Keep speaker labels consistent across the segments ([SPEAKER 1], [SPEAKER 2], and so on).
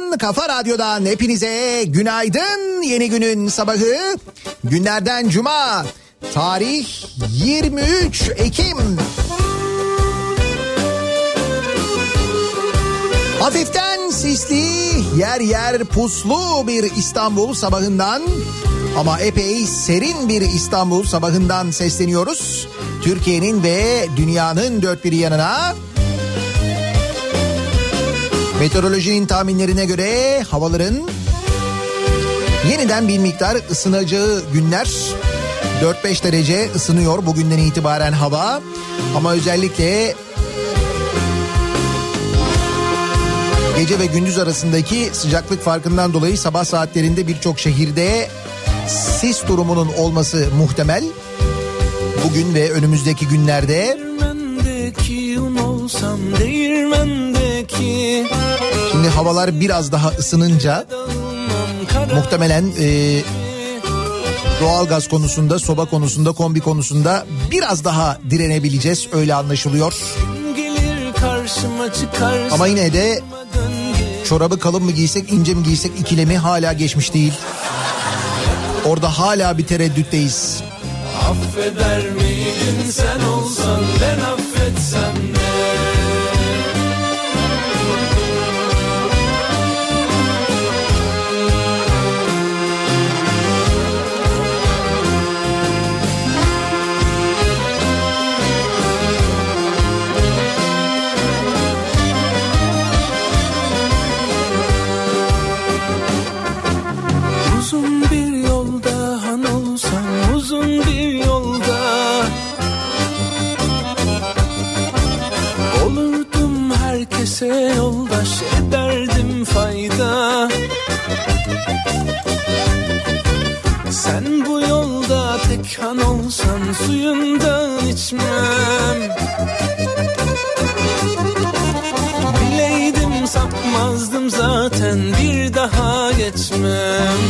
[SPEAKER 1] Radyosu'ndan, Kafa Radyo'dan hepinize günaydın. Yeni günün sabahı günlerden cuma. Tarih 23 Ekim. Hafiften sisli, yer yer puslu bir İstanbul sabahından ama epey serin bir İstanbul sabahından sesleniyoruz. Türkiye'nin ve dünyanın dört bir yanına. Meteorolojinin tahminlerine göre havaların yeniden bir miktar ısınacağı günler. 4-5 derece ısınıyor bugünden itibaren hava. Ama özellikle gece ve gündüz arasındaki sıcaklık farkından dolayı sabah saatlerinde birçok şehirde sis durumunun olması muhtemel. Bugün ve önümüzdeki günlerde Şimdi havalar biraz daha ısınınca muhtemelen e, doğal gaz konusunda, soba konusunda, kombi konusunda biraz daha direnebileceğiz öyle anlaşılıyor. Ama yine de çorabı kalın mı giysek, ince mi giysek ikilemi hala geçmiş değil. Orada hala bir tereddütteyiz. Affeder miydin sen olsan ben affetsem de.
[SPEAKER 2] Han olsan suyundan içmem. Bileydim sapmazdım zaten bir daha geçmem.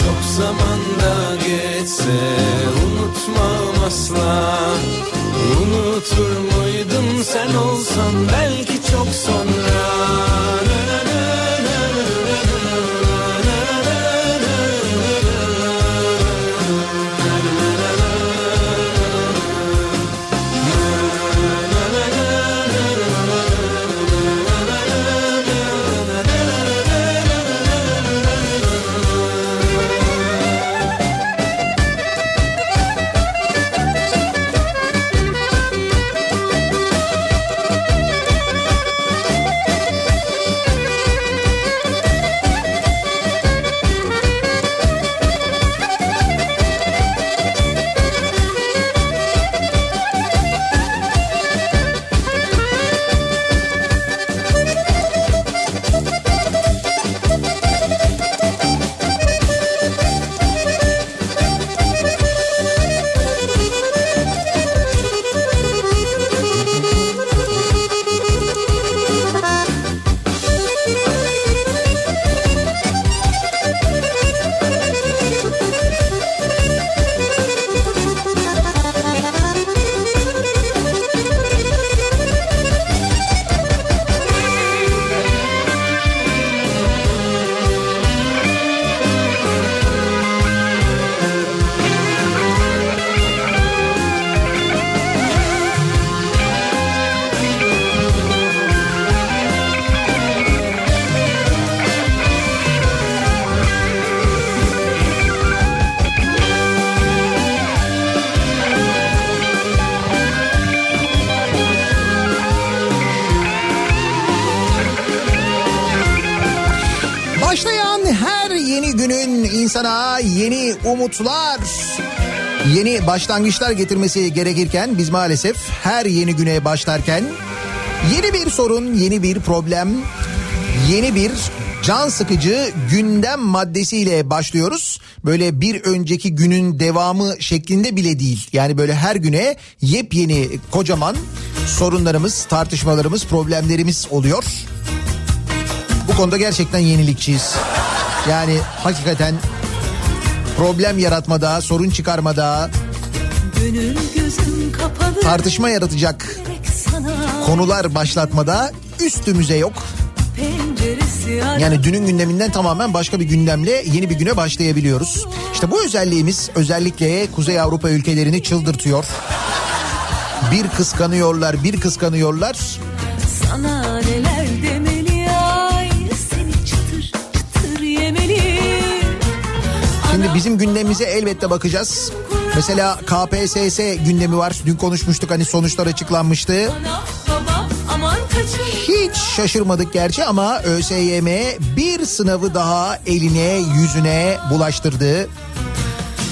[SPEAKER 2] Çok zamanda geçse unutmam asla. Unutur muydun sen olsan belki çok sonra
[SPEAKER 1] umutlar, yeni başlangıçlar getirmesi gerekirken biz maalesef her yeni güne başlarken yeni bir sorun, yeni bir problem, yeni bir can sıkıcı gündem maddesiyle başlıyoruz. Böyle bir önceki günün devamı şeklinde bile değil. Yani böyle her güne yepyeni kocaman sorunlarımız, tartışmalarımız, problemlerimiz oluyor. Bu konuda gerçekten yenilikçiyiz. Yani hakikaten problem yaratmada, sorun çıkarmada, tartışma yaratacak konular başlatmada üstümüze yok. Yani dünün gündeminden tamamen başka bir gündemle yeni bir güne başlayabiliyoruz. İşte bu özelliğimiz özellikle Kuzey Avrupa ülkelerini çıldırtıyor. Bir kıskanıyorlar, bir kıskanıyorlar. Bizim gündemimize elbette bakacağız. Mesela KPSS gündemi var. Dün konuşmuştuk hani sonuçlar açıklanmıştı. Hiç şaşırmadık gerçi ama ÖSYM bir sınavı daha eline yüzüne bulaştırdı.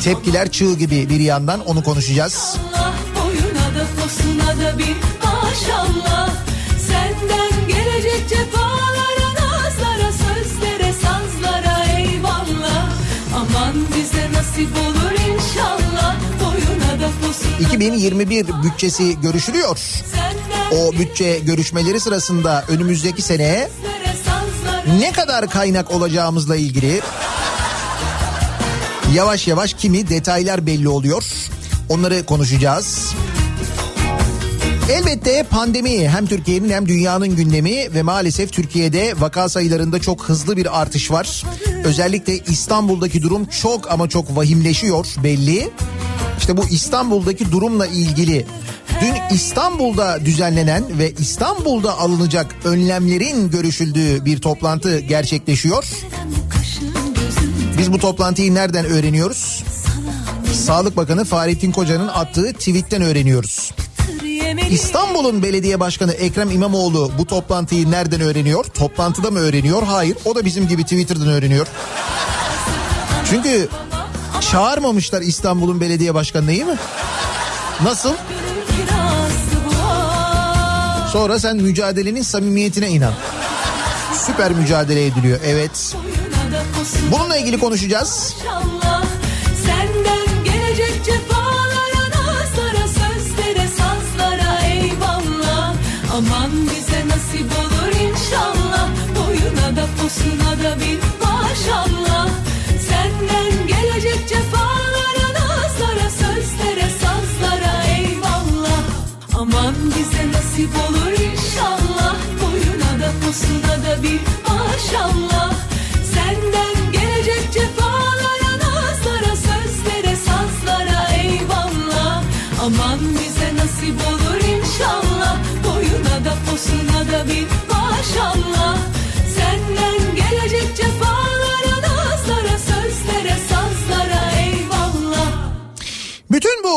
[SPEAKER 1] Tepkiler çığ gibi bir yandan onu konuşacağız. Allah, da posuna da bir maşallah. Nasip olur inşallah. Boyuna da posuna 2021 bütçesi görüşülüyor. O bütçe görüşmeleri sırasında önümüzdeki seneye ne kadar kaynak olacağımızla ilgili yavaş yavaş kimi detaylar belli oluyor. Onları konuşacağız. Elbette pandemi hem Türkiye'nin hem dünyanın gündemi ve maalesef Türkiye'de vaka sayılarında çok hızlı bir artış var. Özellikle İstanbul'daki durum çok ama çok vahimleşiyor belli. İşte bu İstanbul'daki durumla ilgili dün İstanbul'da düzenlenen ve İstanbul'da alınacak önlemlerin görüşüldüğü bir toplantı gerçekleşiyor. Biz bu toplantıyı nereden öğreniyoruz? Sağlık Bakanı Fahrettin Koca'nın attığı tweetten öğreniyoruz. İstanbul'un belediye başkanı Ekrem İmamoğlu bu toplantıyı nereden öğreniyor? Toplantıda mı öğreniyor? Hayır. O da bizim gibi Twitter'dan öğreniyor. Çünkü çağırmamışlar İstanbul'un belediye başkanını iyi mi? Nasıl? Sonra sen mücadelenin samimiyetine inan. Süper mücadele ediliyor evet. Bununla ilgili konuşacağız. Aman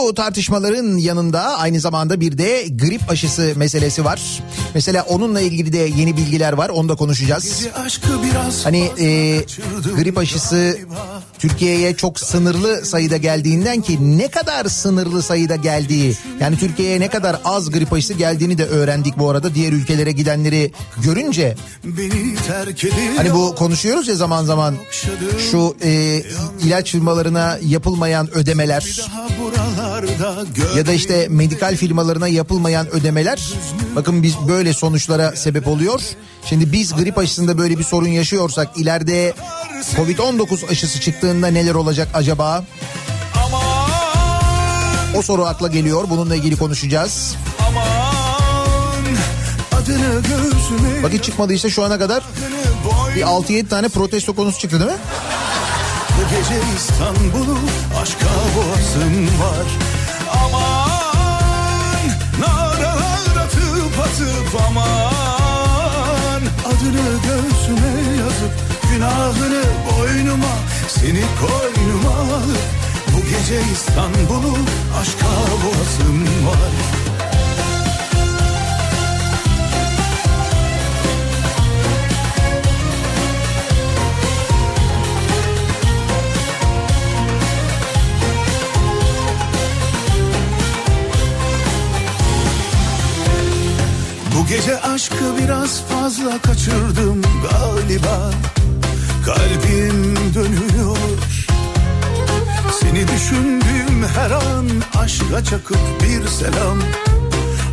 [SPEAKER 1] bu tartışmaların yanında aynı zamanda bir de grip aşısı meselesi var. Mesela onunla ilgili de yeni bilgiler var. Onu da konuşacağız. Hani e, grip aşısı Türkiye'ye çok sınırlı sayıda geldiğinden ki ne kadar sınırlı sayıda geldiği yani Türkiye'ye ne kadar az grip aşısı geldiğini de öğrendik bu arada diğer ülkelere gidenleri görünce. Hani bu konuşuyoruz ya zaman zaman şu e, ilaç firmalarına yapılmayan ödemeler ya da işte medikal firmalarına yapılmayan ödemeler bakın biz böyle sonuçlara sebep oluyor. Şimdi biz grip aşısında böyle bir sorun yaşıyorsak ileride Covid-19 aşısı çıktığında neler olacak acaba? O soru akla geliyor. Bununla ilgili konuşacağız. Vakit çıkmadıysa şu ana kadar bir 6-7 tane protesto konusu çıktı değil mi? Bu gece İstanbul'u aşka boğazım var. Günahını boynuma seni koynuma. Bu gece İstanbul'u aşka boğazım var. Bu gece aşkı biraz fazla kaçırdım galiba Kalbim dönüyor. Seni düşündüğüm her an aşka çakıp bir selam.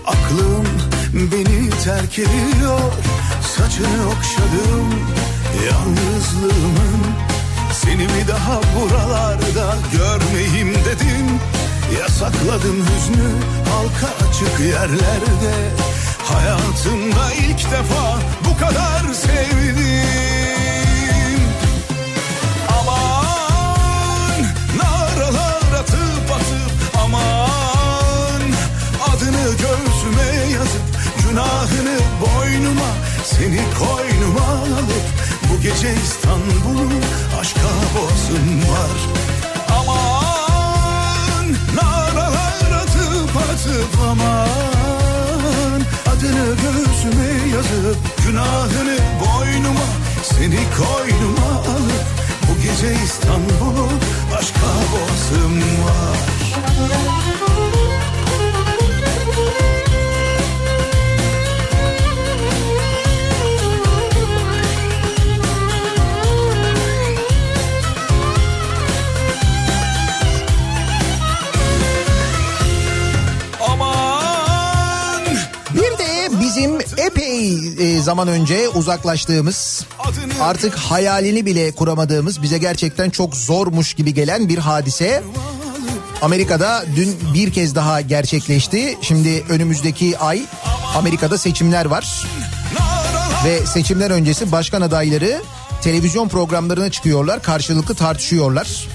[SPEAKER 1] Aklım beni terk ediyor. Saçını okşadım yalnızlığımın. Seni bir daha buralarda görmeyeyim dedim Yasakladım hüznü halka açık yerlerde.
[SPEAKER 3] Hayatımda ilk defa bu kadar sevdim günahını boynuma Seni koynuma alıp bu gece İstanbul'u aşka boğazım var. Aman naralar atıp atıp aman Adını göğsüme yazıp günahını boynuma Seni koynuma alıp bu gece İstanbul'u aşka boğazım var
[SPEAKER 1] epey e, zaman önce uzaklaştığımız artık hayalini bile kuramadığımız bize gerçekten çok zormuş gibi gelen bir hadise Amerika'da dün bir kez daha gerçekleşti. Şimdi önümüzdeki ay Amerika'da seçimler var ve seçimler öncesi başkan adayları televizyon programlarına çıkıyorlar, karşılıklı tartışıyorlar.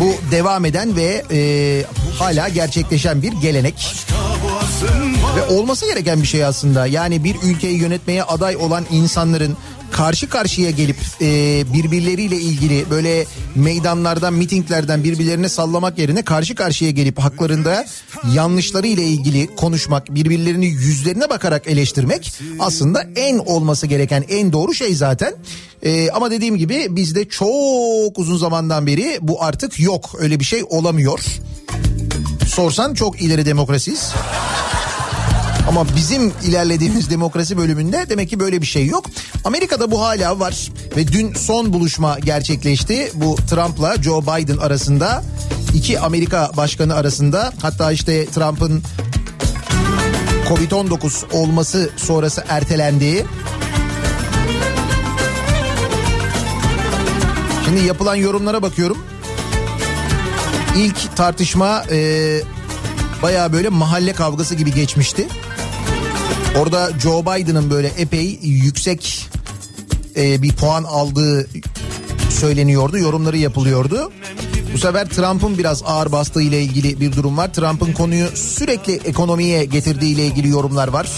[SPEAKER 1] Bu devam eden ve e, hala gerçekleşen bir gelenek. Ve olması gereken bir şey aslında. Yani bir ülkeyi yönetmeye aday olan insanların karşı karşıya gelip e, birbirleriyle ilgili böyle meydanlardan, mitinglerden birbirlerine sallamak yerine karşı karşıya gelip haklarında yanlışları ile ilgili konuşmak, birbirlerini yüzlerine bakarak eleştirmek aslında en olması gereken en doğru şey zaten. E, ama dediğim gibi bizde çok uzun zamandan beri bu artık yok. Öyle bir şey olamıyor. Sorsan çok ileri demokrasiyiz. Ama bizim ilerlediğimiz demokrasi bölümünde demek ki böyle bir şey yok. Amerika'da bu hala var ve dün son buluşma gerçekleşti. Bu Trump'la Joe Biden arasında iki Amerika başkanı arasında hatta işte Trump'ın Covid-19 olması sonrası ertelendiği Şimdi yapılan yorumlara bakıyorum. İlk tartışma e, baya böyle mahalle kavgası gibi geçmişti. Orada Joe Biden'ın böyle epey yüksek e, bir puan aldığı söyleniyordu, yorumları yapılıyordu. Bu sefer Trump'ın biraz ağır bastığı ile ilgili bir durum var. Trump'ın konuyu sürekli ekonomiye getirdiği ile ilgili yorumlar var.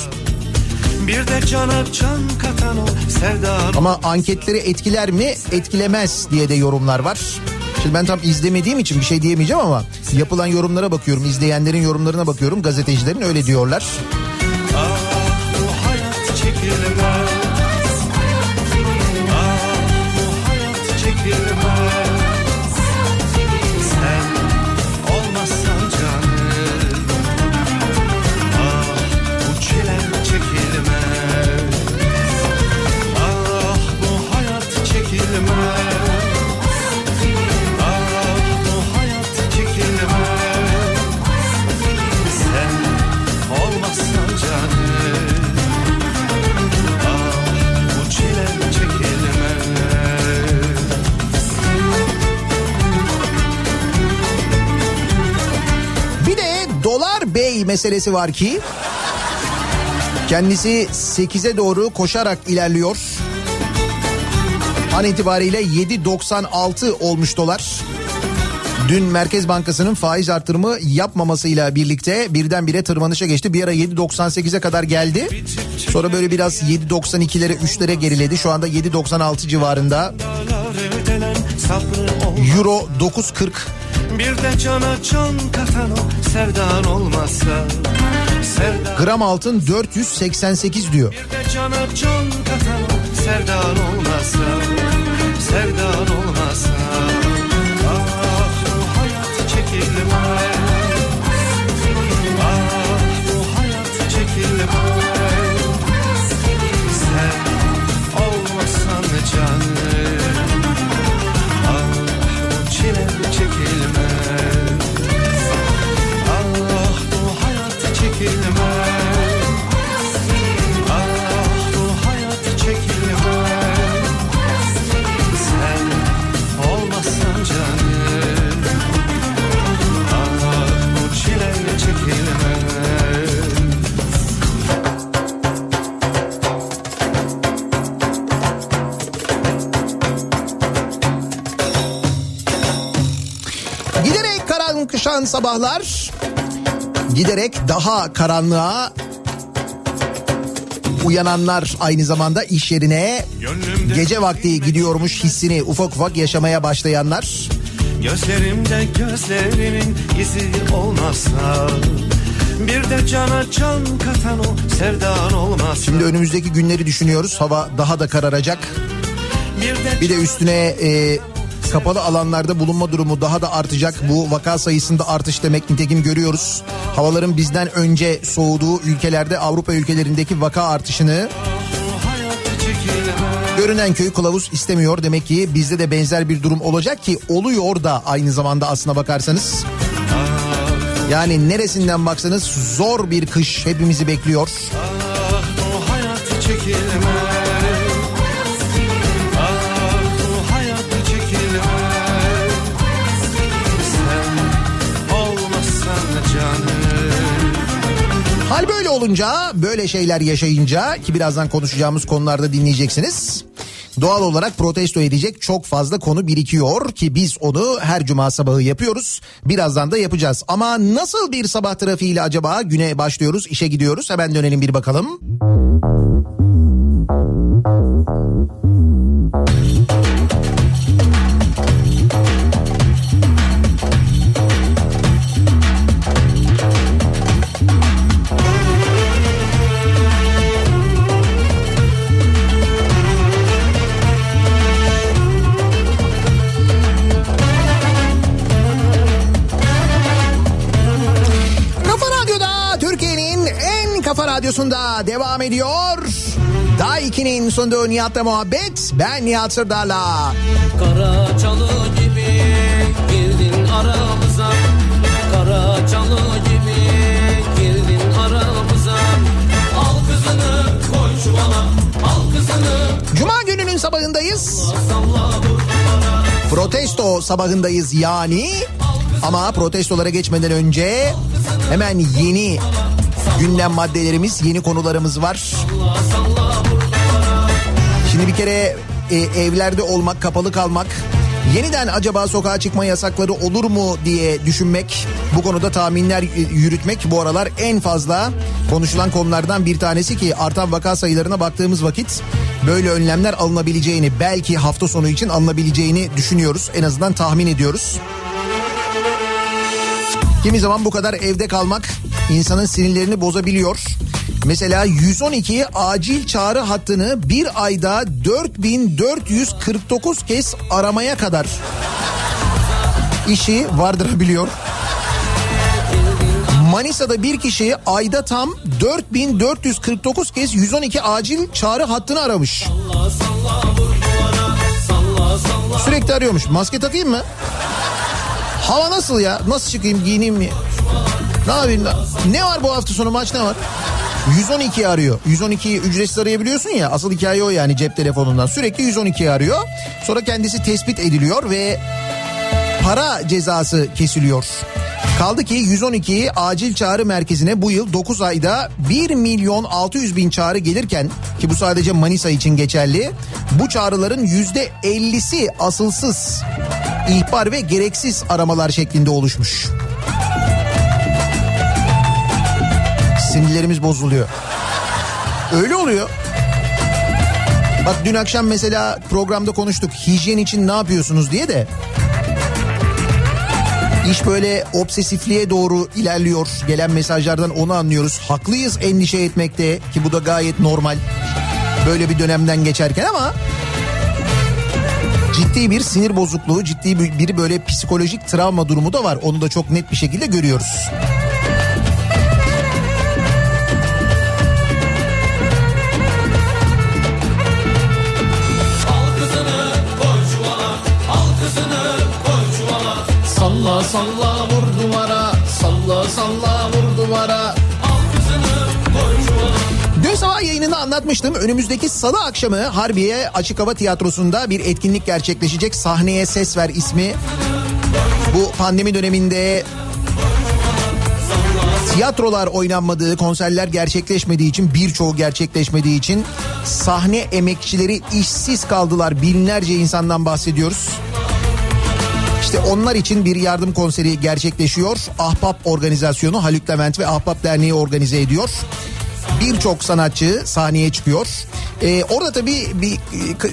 [SPEAKER 4] Bir de can katan o sevdan
[SPEAKER 1] Ama anketleri etkiler mi? Etkilemez diye de yorumlar var. Şimdi ben tam izlemediğim için bir şey diyemeyeceğim ama yapılan yorumlara bakıyorum, izleyenlerin yorumlarına bakıyorum, gazetecilerin öyle diyorlar.
[SPEAKER 4] Ah bu hayat çekilmez
[SPEAKER 1] meselesi var ki kendisi 8'e doğru koşarak ilerliyor. An itibariyle 7.96 olmuş dolar. Dün Merkez Bankası'nın faiz artırımı yapmamasıyla birlikte birdenbire tırmanışa geçti. Bir ara 7.98'e kadar geldi. Sonra böyle biraz 7.92'lere 3'lere geriledi. Şu anda 7.96 civarında. Euro 9.40.
[SPEAKER 4] Bir de cana can katan o sevdan olmazsa
[SPEAKER 1] Gram altın 488 diyor.
[SPEAKER 4] Bir de cana can katan o sevdan olmazsa
[SPEAKER 1] sabahlar giderek daha karanlığa uyananlar aynı zamanda iş yerine gece vakti gidiyormuş hissini ufak ufak yaşamaya başlayanlar.
[SPEAKER 4] Gözlerimde gözlerinin izi olmazsa Bir de cana can katan o sevdan olmazsa
[SPEAKER 1] Şimdi önümüzdeki günleri düşünüyoruz. Hava daha da kararacak.
[SPEAKER 4] Bir de,
[SPEAKER 1] Bir de üstüne e, kapalı alanlarda bulunma durumu daha da artacak. Bu vaka sayısında artış demek nitekim görüyoruz. Havaların bizden önce soğuduğu ülkelerde Avrupa ülkelerindeki vaka artışını görünen köy kılavuz istemiyor. Demek ki bizde de benzer bir durum olacak ki oluyor da aynı zamanda aslına bakarsanız. Yani neresinden baksanız zor bir kış hepimizi bekliyor.
[SPEAKER 4] Ah
[SPEAKER 1] olunca, böyle şeyler yaşayınca ki birazdan konuşacağımız konularda dinleyeceksiniz. Doğal olarak protesto edecek çok fazla konu birikiyor ki biz onu her cuma sabahı yapıyoruz. Birazdan da yapacağız. Ama nasıl bir sabah trafiğiyle acaba güne başlıyoruz, işe gidiyoruz? Hemen dönelim bir bakalım. Devam ediyor. Daha 2'nin sunduğu Nihat'la muhabbet. Ben Nihat Sırdar'la.
[SPEAKER 5] Kara çalı gibi girdin aramıza Kara çalı gibi girdin aramıza Al kızını koy çuvala Al kızını
[SPEAKER 1] Cuma gününün sabahındayız. Protesto sabahındayız yani. Ama protestolara geçmeden önce hemen yeni gündem maddelerimiz, yeni konularımız var. Şimdi bir kere e, evlerde olmak, kapalı kalmak, yeniden acaba sokağa çıkma yasakları olur mu diye düşünmek, bu konuda tahminler yürütmek bu aralar en fazla konuşulan konulardan bir tanesi ki artan vaka sayılarına baktığımız vakit böyle önlemler alınabileceğini, belki hafta sonu için alınabileceğini düşünüyoruz. En azından tahmin ediyoruz. Kimi zaman bu kadar evde kalmak insanın sinirlerini bozabiliyor. Mesela 112 acil çağrı hattını bir ayda 4449 kez aramaya kadar işi vardırabiliyor. Manisa'da bir kişi ayda tam 4449 kez 112 acil çağrı hattını aramış. Sürekli arıyormuş. Maske takayım mı? Hava nasıl ya? Nasıl çıkayım giyineyim mi? Ne yapayım? Ne var bu hafta sonu maç ne var? 112 arıyor. 112'yi ücretsiz arayabiliyorsun ya. Asıl hikaye o yani cep telefonundan. Sürekli 112 arıyor. Sonra kendisi tespit ediliyor ve para cezası kesiliyor. Kaldı ki 112 acil çağrı merkezine bu yıl 9 ayda 1 milyon 600 bin çağrı gelirken ki bu sadece Manisa için geçerli. Bu çağrıların yüzde 50'si asılsız ihbar ve gereksiz aramalar şeklinde oluşmuş. Sinirlerimiz bozuluyor. Öyle oluyor. Bak dün akşam mesela programda konuştuk hijyen için ne yapıyorsunuz diye de. İş böyle obsesifliğe doğru ilerliyor. Gelen mesajlardan onu anlıyoruz. Haklıyız endişe etmekte ki bu da gayet normal. Böyle bir dönemden geçerken ama ciddi bir sinir bozukluğu, ciddi bir, böyle psikolojik travma durumu da var. Onu da çok net bir şekilde görüyoruz.
[SPEAKER 5] Salla vur duvara Salla salla vur duvara
[SPEAKER 1] Dün sabah yayınında anlatmıştım. Önümüzdeki salı akşamı Harbiye Açık Hava Tiyatrosu'nda bir etkinlik gerçekleşecek. Sahneye Ses Ver ismi. Bu pandemi döneminde tiyatrolar oynanmadığı, konserler gerçekleşmediği için birçoğu gerçekleşmediği için sahne emekçileri işsiz kaldılar. Binlerce insandan bahsediyoruz. İşte onlar için bir yardım konseri gerçekleşiyor. Ahbap organizasyonu Haluk Levent ve Ahbap Derneği organize ediyor. Birçok sanatçı sahneye çıkıyor. Ee, orada tabii bir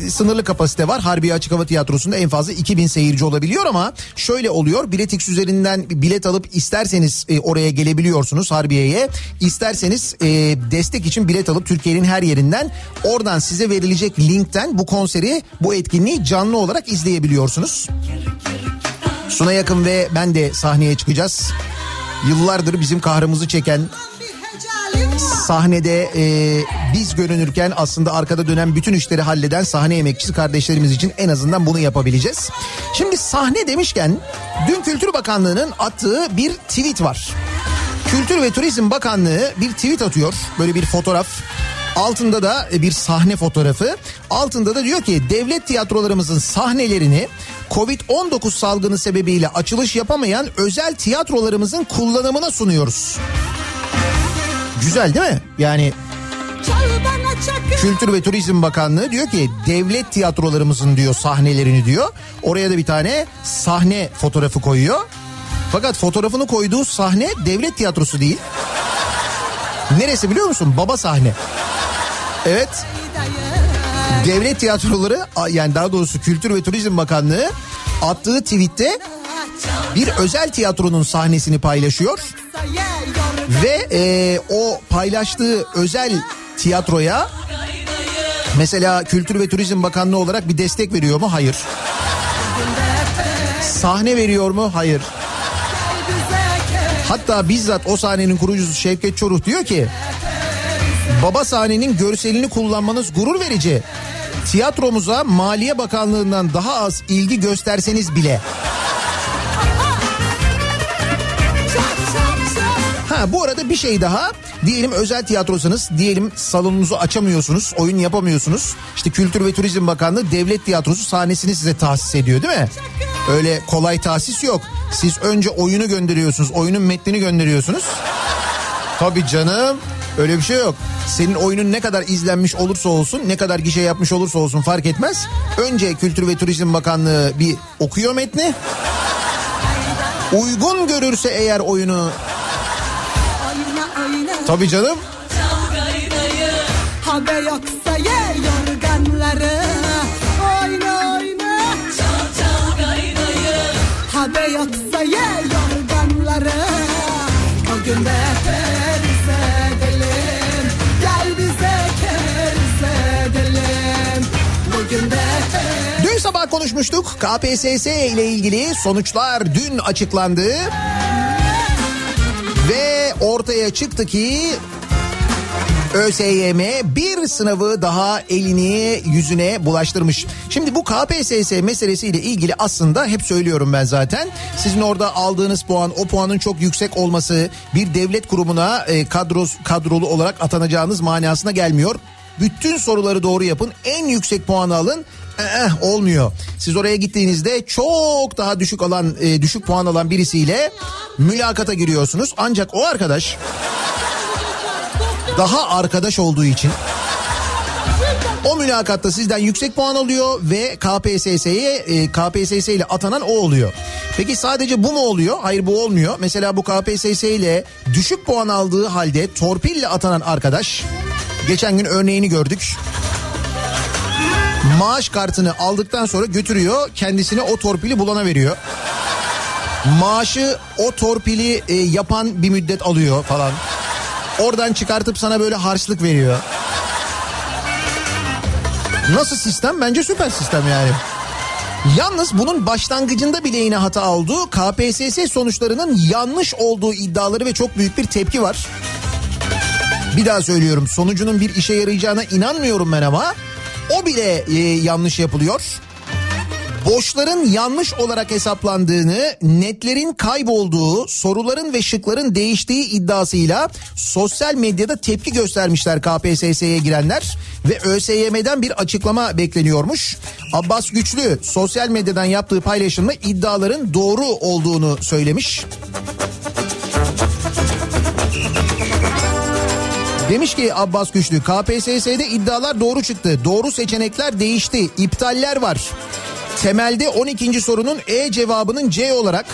[SPEAKER 1] e, sınırlı kapasite var. Harbiye Açık Hava Tiyatrosu'nda en fazla 2000 seyirci olabiliyor ama şöyle oluyor. Biletix üzerinden bilet alıp isterseniz e, oraya gelebiliyorsunuz Harbiye'ye. İsterseniz e, destek için bilet alıp Türkiye'nin her yerinden oradan size verilecek linkten bu konseri, bu etkinliği canlı olarak izleyebiliyorsunuz. Suna Yakın ve ben de sahneye çıkacağız. Yıllardır bizim kahrımızı çeken sahnede e, biz görünürken aslında arkada dönen bütün işleri halleden sahne emekçisi kardeşlerimiz için en azından bunu yapabileceğiz. Şimdi sahne demişken dün Kültür Bakanlığı'nın attığı bir tweet var. Kültür ve Turizm Bakanlığı bir tweet atıyor. Böyle bir fotoğraf. Altında da bir sahne fotoğrafı. Altında da diyor ki devlet tiyatrolarımızın sahnelerini Covid-19 salgını sebebiyle açılış yapamayan özel tiyatrolarımızın kullanımına sunuyoruz. Güzel değil mi? Yani Kültür ve Turizm Bakanlığı diyor ki devlet tiyatrolarımızın diyor sahnelerini diyor. Oraya da bir tane sahne fotoğrafı koyuyor. Fakat fotoğrafını koyduğu sahne devlet tiyatrosu değil. Neresi biliyor musun? Baba sahne. Evet. Devlet tiyatroları yani daha doğrusu Kültür ve Turizm Bakanlığı attığı tweette bir özel tiyatronun sahnesini paylaşıyor. Ve e, o paylaştığı özel tiyatroya mesela Kültür ve Turizm Bakanlığı olarak bir destek veriyor mu? Hayır. Sahne veriyor mu? Hayır. Hatta bizzat o sahnenin kurucusu Şevket Çoruh diyor ki baba sahnenin görselini kullanmanız gurur verici. Tiyatromuza Maliye Bakanlığı'ndan daha az ilgi gösterseniz bile Bu arada bir şey daha. Diyelim özel tiyatrosanız, diyelim salonunuzu açamıyorsunuz, oyun yapamıyorsunuz. İşte Kültür ve Turizm Bakanlığı devlet tiyatrosu sahnesini size tahsis ediyor değil mi? Öyle kolay tahsis yok. Siz önce oyunu gönderiyorsunuz, oyunun metnini gönderiyorsunuz. Tabii canım. Öyle bir şey yok. Senin oyunun ne kadar izlenmiş olursa olsun, ne kadar gişe yapmış olursa olsun fark etmez. Önce Kültür ve Turizm Bakanlığı bir okuyor metni. Uygun görürse eğer oyunu Tabii canım.
[SPEAKER 6] Haber yoksa ye yorganları Oyna oyna Çal çal gayrayı Haber yoksa ye yorganları Bugün de keriz edelim Gel bize keriz edelim Bugün de
[SPEAKER 1] Dün sabah konuşmuştuk. KPSS ile ilgili sonuçlar dün açıklandı. Ortaya çıktı ki ÖSYM bir sınavı daha elini yüzüne bulaştırmış. Şimdi bu KPSS meselesiyle ilgili aslında hep söylüyorum ben zaten. Sizin orada aldığınız puan o puanın çok yüksek olması bir devlet kurumuna e, kadros, kadrolu olarak atanacağınız manasına gelmiyor. Bütün soruları doğru yapın en yüksek puanı alın eh, olmuyor. Siz oraya gittiğinizde çok daha düşük alan e, düşük puan alan birisiyle mülakata giriyorsunuz. Ancak o arkadaş daha arkadaş olduğu için o mülakatta sizden yüksek puan alıyor ve KPSS'ye e, KPSS ile atanan o oluyor. Peki sadece bu mu oluyor? Hayır bu olmuyor. Mesela bu KPSS ile düşük puan aldığı halde torpille atanan arkadaş geçen gün örneğini gördük maaş kartını aldıktan sonra götürüyor kendisine o torpili bulana veriyor. Maaşı o torpili e, yapan bir müddet alıyor falan. Oradan çıkartıp sana böyle harçlık veriyor. Nasıl sistem? Bence süper sistem yani. Yalnız bunun başlangıcında bile yine hata olduğu KPSS sonuçlarının yanlış olduğu iddiaları ve çok büyük bir tepki var. Bir daha söylüyorum sonucunun bir işe yarayacağına inanmıyorum ben ama o bile e, yanlış yapılıyor. Boşların yanlış olarak hesaplandığını, netlerin kaybolduğu, soruların ve şıkların değiştiği iddiasıyla sosyal medyada tepki göstermişler KPSS'ye girenler ve ÖSYM'den bir açıklama bekleniyormuş. Abbas Güçlü sosyal medyadan yaptığı paylaşımda iddiaların doğru olduğunu söylemiş. Demiş ki Abbas Güçlü KPSS'de iddialar doğru çıktı. Doğru seçenekler değişti. İptaller var. Temelde 12. sorunun E cevabının C olarak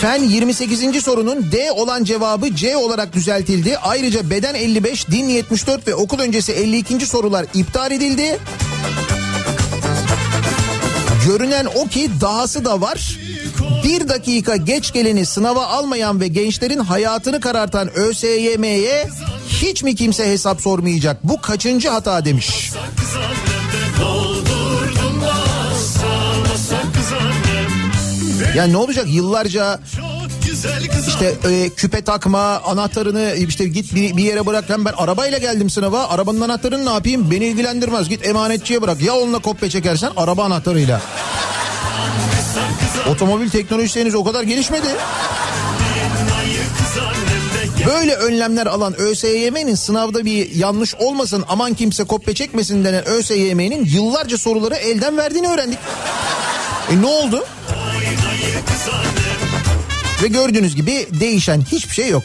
[SPEAKER 1] Fen 28. sorunun D olan cevabı C olarak düzeltildi. Ayrıca beden 55, din 74 ve okul öncesi 52. sorular iptal edildi. Görünen o ki dahası da var. Bir dakika geç geleni sınava almayan ve gençlerin hayatını karartan ÖSYM'ye hiç mi kimse hesap sormayacak? Bu kaçıncı hata demiş. Ya ne olacak? Yıllarca işte e, küpe takma anahtarını işte git bir, bir yere bırak. Hem ben arabayla geldim sınava. Arabanın anahtarını ne yapayım? Beni ilgilendirmez. Git emanetçiye bırak. Ya onunla kopya çekersen? Araba anahtarıyla. Otomobil teknolojisi henüz o kadar gelişmedi. Böyle önlemler alan ÖSYM'nin sınavda bir yanlış olmasın aman kimse kopya çekmesin denen ÖSYM'nin yıllarca soruları elden verdiğini öğrendik. E ne oldu? Ve gördüğünüz gibi değişen hiçbir şey yok.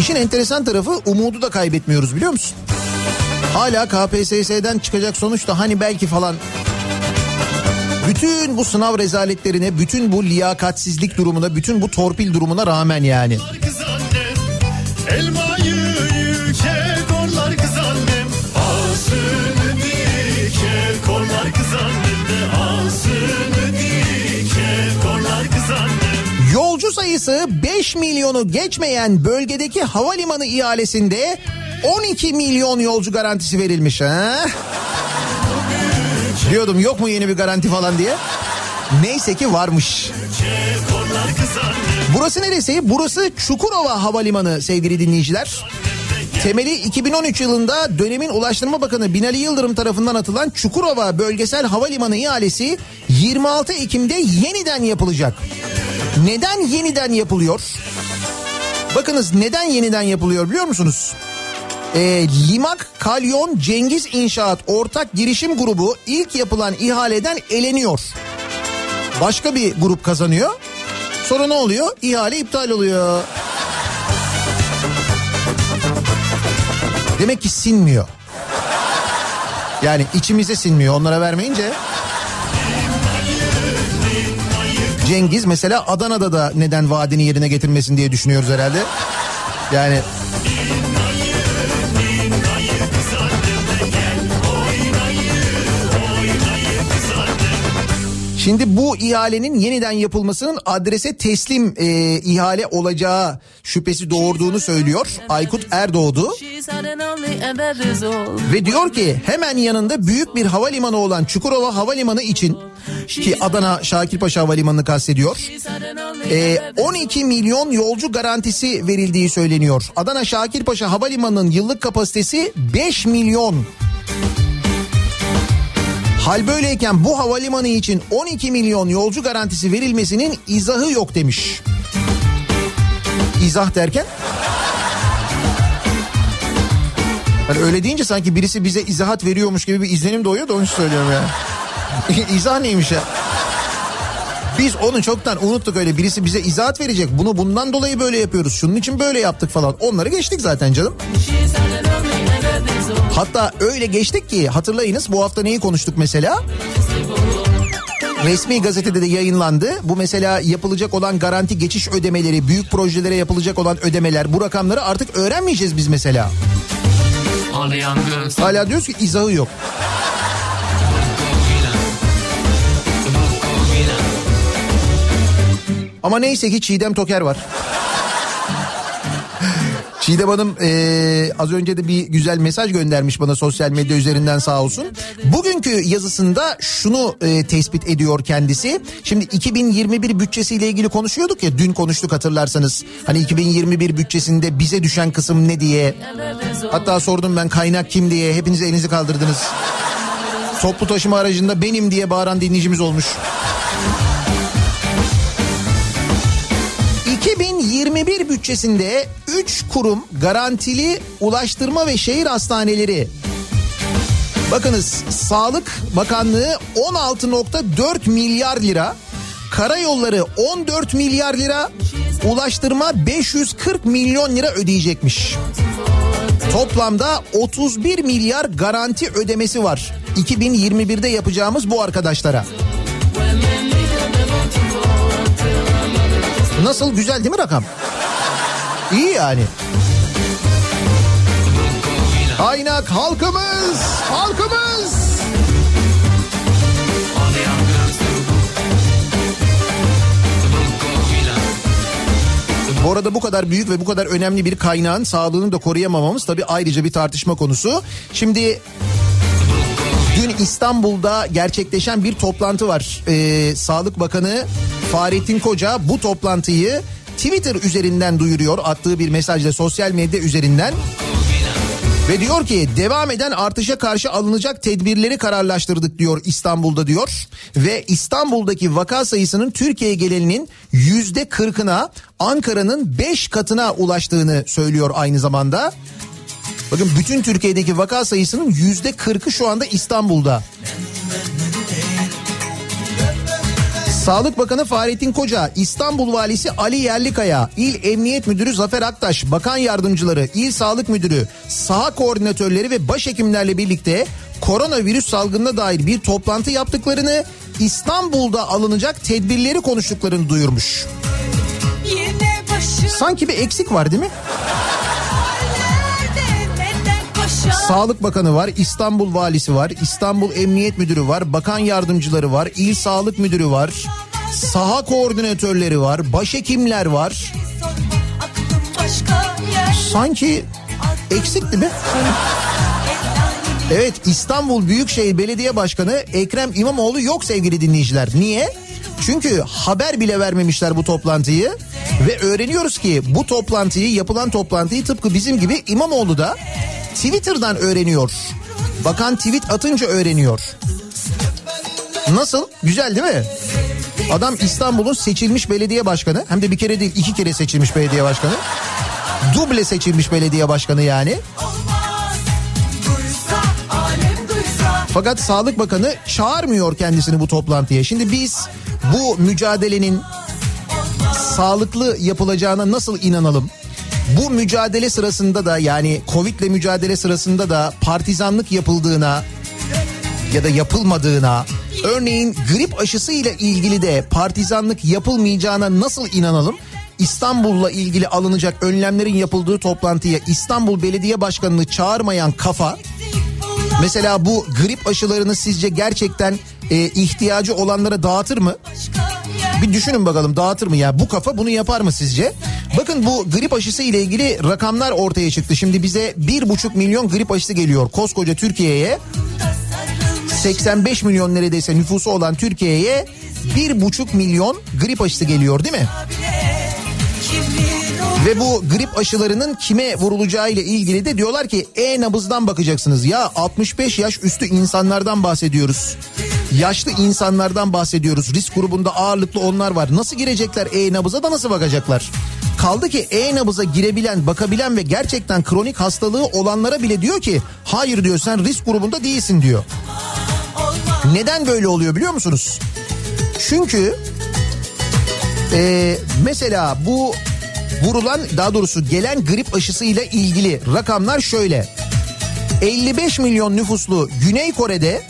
[SPEAKER 1] İşin enteresan tarafı umudu da kaybetmiyoruz biliyor musun? Hala KPSS'den çıkacak sonuçta hani belki falan bütün bu sınav rezaletlerine, bütün bu liyakatsizlik durumuna, bütün bu torpil durumuna rağmen yani. Sayısı 5 milyonu geçmeyen bölgedeki havalimanı ihalesinde 12 milyon yolcu garantisi verilmiş ha? Diyordum yok mu yeni bir garanti falan diye. Neyse ki varmış. Burası neresi? Burası Çukurova Havalimanı sevgili dinleyiciler. Temeli 2013 yılında dönemin Ulaştırma Bakanı Binali Yıldırım tarafından atılan Çukurova Bölgesel Havalimanı ihalesi 26 Ekim'de yeniden yapılacak. Neden yeniden yapılıyor? Bakınız neden yeniden yapılıyor biliyor musunuz? E, Limak Kalyon Cengiz İnşaat Ortak Girişim Grubu ilk yapılan ihaleden eleniyor. Başka bir grup kazanıyor. Sonra ne oluyor? İhale iptal oluyor. Demek ki sinmiyor. Yani içimize sinmiyor onlara vermeyince. Cengiz mesela Adana'da da neden vaadini yerine getirmesin diye düşünüyoruz herhalde. Yani Şimdi bu ihalenin yeniden yapılmasının adrese teslim e, ihale olacağı şüphesi doğurduğunu söylüyor Aykut Erdoğdu. Ve diyor ki hemen yanında büyük bir havalimanı olan Çukurova Havalimanı için ki Adana Şakirpaşa Havalimanı'nı kastediyor. E, 12 milyon yolcu garantisi verildiği söyleniyor. Adana Şakirpaşa Havalimanı'nın yıllık kapasitesi 5 milyon. Hal böyleyken bu havalimanı için 12 milyon yolcu garantisi verilmesinin izahı yok demiş. İzah derken? Hani öyle deyince sanki birisi bize izahat veriyormuş gibi bir izlenim doğuyor da onu söylüyorum yani. İzah neymiş ya? Biz onu çoktan unuttuk öyle birisi bize izahat verecek. Bunu bundan dolayı böyle yapıyoruz. Şunun için böyle yaptık falan. Onları geçtik zaten canım. Hatta öyle geçtik ki hatırlayınız bu hafta neyi konuştuk mesela? Resmi gazetede de yayınlandı. Bu mesela yapılacak olan garanti geçiş ödemeleri, büyük projelere yapılacak olan ödemeler bu rakamları artık öğrenmeyeceğiz biz mesela. Hala diyoruz ki izahı yok. Ama neyse ki Çiğdem Toker var. Çiğdem Hanım eee, az önce de bir güzel mesaj göndermiş bana sosyal medya üzerinden sağ olsun. Bugünkü yazısında şunu eee, tespit ediyor kendisi. Şimdi 2021 bütçesiyle ilgili konuşuyorduk ya dün konuştuk hatırlarsanız. Hani 2021 bütçesinde bize düşen kısım ne diye. Hatta sordum ben kaynak kim diye hepiniz elinizi kaldırdınız. Toplu taşıma aracında benim diye bağıran dinleyicimiz olmuş. 2021 bütçesinde 3 kurum garantili ulaştırma ve şehir hastaneleri Bakınız Sağlık Bakanlığı 16.4 milyar lira, Karayolları 14 milyar lira, Ulaştırma 540 milyon lira ödeyecekmiş. Toplamda 31 milyar garanti ödemesi var. 2021'de yapacağımız bu arkadaşlara. Nasıl güzel değil mi rakam? İyi yani. Kaynak halkımız, halkımız. Bu arada bu kadar büyük ve bu kadar önemli bir kaynağın sağlığını da koruyamamamız tabii ayrıca bir tartışma konusu. Şimdi dün İstanbul'da gerçekleşen bir toplantı var. Ee, Sağlık Bakanı Fahrettin Koca bu toplantıyı Twitter üzerinden duyuruyor attığı bir mesajla sosyal medya üzerinden. Ve diyor ki devam eden artışa karşı alınacak tedbirleri kararlaştırdık diyor İstanbul'da diyor. Ve İstanbul'daki vaka sayısının Türkiye genelinin yüzde kırkına Ankara'nın beş katına ulaştığını söylüyor aynı zamanda. Bakın bütün Türkiye'deki vaka sayısının yüzde kırkı şu anda İstanbul'da. Sağlık Bakanı Fahrettin Koca, İstanbul Valisi Ali Yerlikaya, İl Emniyet Müdürü Zafer Aktaş, Bakan Yardımcıları, İl Sağlık Müdürü, saha koordinatörleri ve başhekimlerle birlikte koronavirüs salgınına dair bir toplantı yaptıklarını, İstanbul'da alınacak tedbirleri konuştuklarını duyurmuş. Sanki bir eksik var değil mi? Sağlık Bakanı var, İstanbul Valisi var, İstanbul Emniyet Müdürü var, Bakan Yardımcıları var, İl Sağlık Müdürü var, saha koordinatörleri var, başhekimler var. Sanki eksik değil mi? Evet İstanbul Büyükşehir Belediye Başkanı Ekrem İmamoğlu yok sevgili dinleyiciler. Niye? Çünkü haber bile vermemişler bu toplantıyı ve öğreniyoruz ki bu toplantıyı yapılan toplantıyı tıpkı bizim gibi İmamoğlu da Twitter'dan öğreniyor. Bakan tweet atınca öğreniyor. Nasıl? Güzel değil mi? Adam İstanbul'un seçilmiş belediye başkanı hem de bir kere değil iki kere seçilmiş belediye başkanı. Duble seçilmiş belediye başkanı yani. Fakat Sağlık Bakanı çağırmıyor kendisini bu toplantıya. Şimdi biz bu mücadelenin sağlıklı yapılacağına nasıl inanalım? Bu mücadele sırasında da yani Covid'le mücadele sırasında da partizanlık yapıldığına ya da yapılmadığına, örneğin grip aşısı ile ilgili de partizanlık yapılmayacağına nasıl inanalım? İstanbul'la ilgili alınacak önlemlerin yapıldığı toplantıya İstanbul Belediye Başkanı'nı çağırmayan kafa Mesela bu grip aşılarını sizce gerçekten e, ihtiyacı olanlara dağıtır mı? Bir düşünün bakalım dağıtır mı ya? Bu kafa bunu yapar mı sizce? Bakın bu grip aşısı ile ilgili rakamlar ortaya çıktı. Şimdi bize bir buçuk milyon grip aşısı geliyor koskoca Türkiye'ye. 85 milyon neredeyse nüfusu olan Türkiye'ye bir buçuk milyon grip aşısı geliyor değil mi? Ve bu grip aşılarının kime vurulacağı ile ilgili de diyorlar ki e-nabızdan bakacaksınız. Ya 65 yaş üstü insanlardan bahsediyoruz. Yaşlı insanlardan bahsediyoruz. Risk grubunda ağırlıklı onlar var. Nasıl girecekler e-nabıza da nasıl bakacaklar? Kaldı ki e-nabıza girebilen, bakabilen ve gerçekten kronik hastalığı olanlara bile diyor ki hayır diyor sen risk grubunda değilsin diyor. Neden böyle oluyor biliyor musunuz? Çünkü ee, mesela bu vurulan daha doğrusu gelen grip aşısı ile ilgili rakamlar şöyle. 55 milyon nüfuslu Güney Kore'de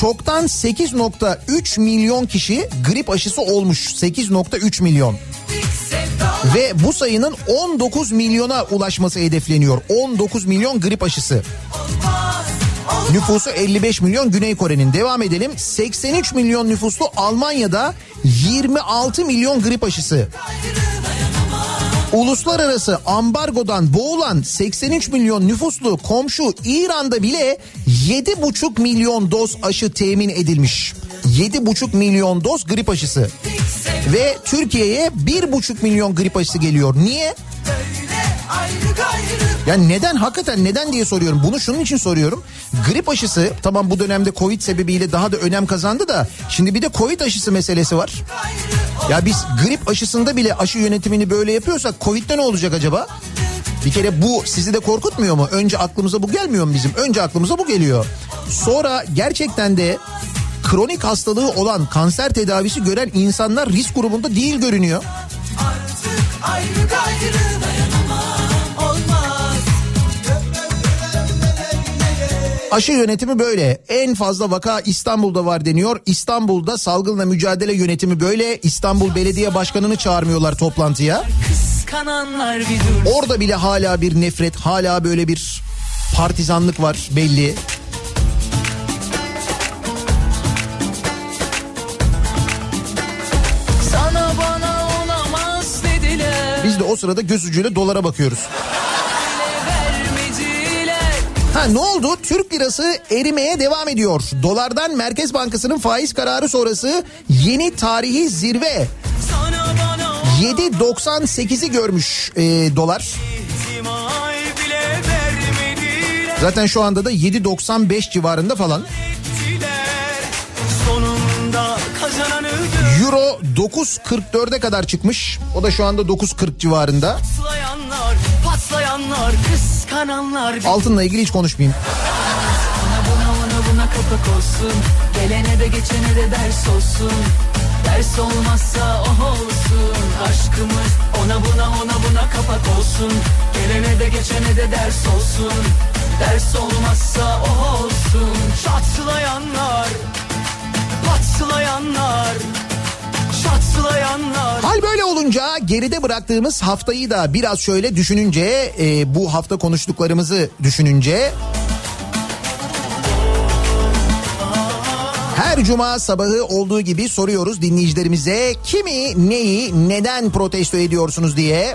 [SPEAKER 1] çoktan 8.3 milyon kişi grip aşısı olmuş. 8.3 milyon. Ve bu sayının 19 milyona ulaşması hedefleniyor. 19 milyon grip aşısı. Nüfusu 55 milyon Güney Kore'nin. Devam edelim. 83 milyon nüfuslu Almanya'da 26 milyon grip aşısı. Uluslararası ambargodan boğulan 83 milyon nüfuslu komşu İran'da bile 7,5 milyon doz aşı temin edilmiş. 7,5 milyon doz grip aşısı. Ve Türkiye'ye 1,5 milyon grip aşısı geliyor. Niye? Yani neden hakikaten neden diye soruyorum. Bunu şunun için soruyorum. Grip aşısı tamam bu dönemde Covid sebebiyle daha da önem kazandı da şimdi bir de Covid aşısı meselesi var. Ya biz grip aşısında bile aşı yönetimini böyle yapıyorsak Covid'de ne olacak acaba? Bir kere bu sizi de korkutmuyor mu? Önce aklımıza bu gelmiyor mu bizim? Önce aklımıza bu geliyor. Sonra gerçekten de kronik hastalığı olan kanser tedavisi gören insanlar risk grubunda değil görünüyor.
[SPEAKER 7] ayrı gayrı
[SPEAKER 1] Aşı yönetimi böyle. En fazla vaka İstanbul'da var deniyor. İstanbul'da salgınla mücadele yönetimi böyle. İstanbul Belediye Başkanı'nı çağırmıyorlar toplantıya. Orada bile hala bir nefret, hala böyle bir partizanlık var belli. Biz de o sırada göz ucuyla dolara bakıyoruz. Ha ne oldu? Türk lirası erimeye devam ediyor. Dolardan Merkez Bankası'nın faiz kararı sonrası yeni tarihi zirve
[SPEAKER 7] Sana bana
[SPEAKER 1] 7.98'i görmüş e, dolar. Zaten şu anda da 7.95 civarında falan. Euro 9.44'e kadar çıkmış. O da şu anda 9.40 civarında.
[SPEAKER 7] Patlayanlar, patlayanlar, kıskananlar. Bir
[SPEAKER 1] Altınla ilgili hiç konuşmayayım.
[SPEAKER 7] Ona buna ona buna kapak olsun. Gelene de geçene de ders olsun. Ders olmazsa oh olsun. Aşkımız ona buna ona buna kapak olsun. Gelene de geçene de ders olsun. Ders olmazsa oh olsun. Çatlayanlar, patlayanlar.
[SPEAKER 1] Hal böyle olunca geride bıraktığımız haftayı da biraz şöyle düşününce e, bu hafta konuştuklarımızı düşününce her cuma sabahı olduğu gibi soruyoruz dinleyicilerimize kimi neyi neden protesto ediyorsunuz diye.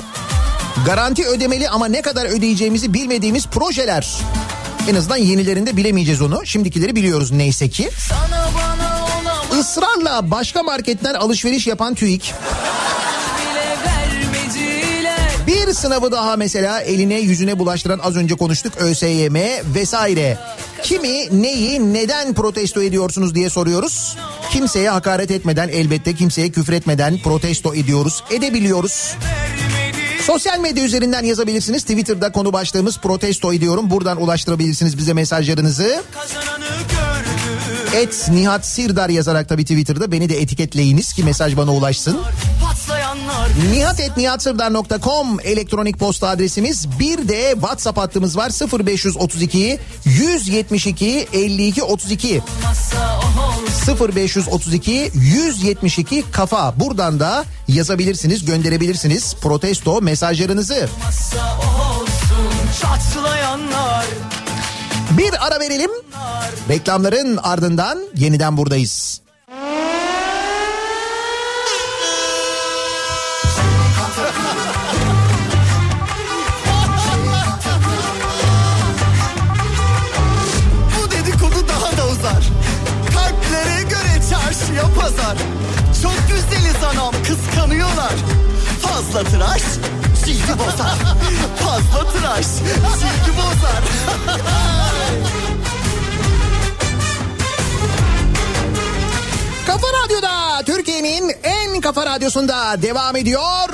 [SPEAKER 1] Garanti ödemeli ama ne kadar ödeyeceğimizi bilmediğimiz projeler. En azından yenilerinde bilemeyeceğiz onu. Şimdikileri biliyoruz neyse ki.
[SPEAKER 7] Sana bana
[SPEAKER 1] Israrla başka marketten alışveriş yapan TÜİK. Bir sınavı daha mesela eline yüzüne bulaştıran az önce konuştuk ÖSYM vesaire. Kimi neyi neden protesto ediyorsunuz diye soruyoruz. Kimseye hakaret etmeden elbette kimseye küfür etmeden protesto ediyoruz edebiliyoruz. Sosyal medya üzerinden yazabilirsiniz. Twitter'da konu başlığımız protesto ediyorum. Buradan ulaştırabilirsiniz bize mesajlarınızı.
[SPEAKER 7] Kazananı.
[SPEAKER 1] Et Nihat Sirdar yazarak tabii Twitter'da beni de etiketleyiniz ki mesaj bana ulaşsın. Nihatetnihatsırdar.com elektronik posta adresimiz. Bir de WhatsApp hattımız var 0532 172 52 32
[SPEAKER 7] Masa oh olsun.
[SPEAKER 1] 0532 172 kafa. Buradan da yazabilirsiniz, gönderebilirsiniz protesto mesajlarınızı.
[SPEAKER 7] Oh olsun. Çatlayanlar.
[SPEAKER 1] Bir ara verelim. Reklamların ardından yeniden buradayız.
[SPEAKER 8] Bu dedikodu daha da uzar. Kalplere göre çarşıya pazar. Çok güzeliz anam kıskanıyorlar. Fazla tıraş cildi bozar. Fazla tıraş cildi bozar.
[SPEAKER 1] Kafa Radyo'da Türkiye'nin en kafa radyosunda devam ediyor.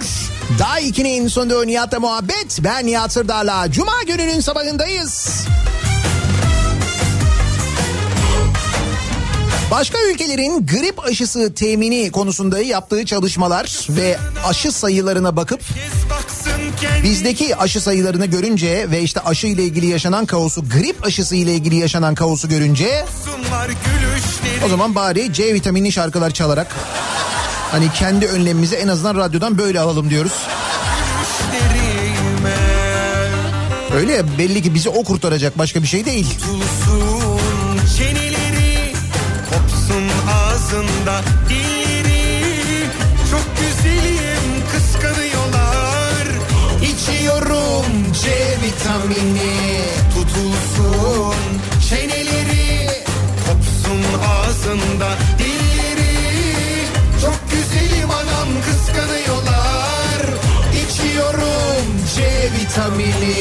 [SPEAKER 1] Day 2'nin sunduğu Nihat'la muhabbet. Ben Nihat Sırdar'la Cuma gününün sabahındayız. Başka ülkelerin grip aşısı temini konusunda yaptığı çalışmalar ve aşı sayılarına bakıp bizdeki aşı sayılarını görünce ve işte aşı ile ilgili yaşanan kaosu, grip aşısı ile ilgili yaşanan kaosu görünce o zaman bari C vitaminli şarkılar çalarak hani kendi önlemimizi en azından radyodan böyle alalım diyoruz. Öyle ya belli ki bizi o kurtaracak başka bir şey değil.
[SPEAKER 4] Tutulsun çeneleri Kopsun ağzında dilleri İçiyorum C vitamini Tutulsun çeneleri Kopsun ağzında dilleri Çok güzelim anam kıskanıyorlar İçiyorum C vitamini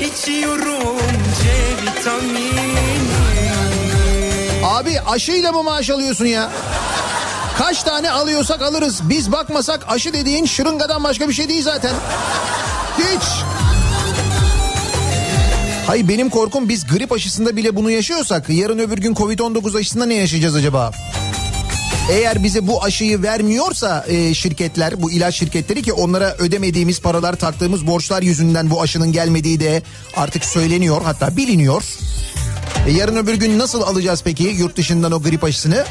[SPEAKER 4] İçiyorum C vitamini
[SPEAKER 1] Abi aşıyla mı maaş alıyorsun ya? Kaç tane alıyorsak alırız. Biz bakmasak aşı dediğin şırıngadan başka bir şey değil zaten. Hiç. Hayır benim korkum biz grip aşısında bile bunu yaşıyorsak yarın öbür gün Covid-19 aşısında ne yaşayacağız acaba? Eğer bize bu aşıyı vermiyorsa e, şirketler, bu ilaç şirketleri ki onlara ödemediğimiz paralar, taktığımız borçlar yüzünden bu aşının gelmediği de artık söyleniyor hatta biliniyor. E, yarın öbür gün nasıl alacağız peki yurt dışından o grip aşısını?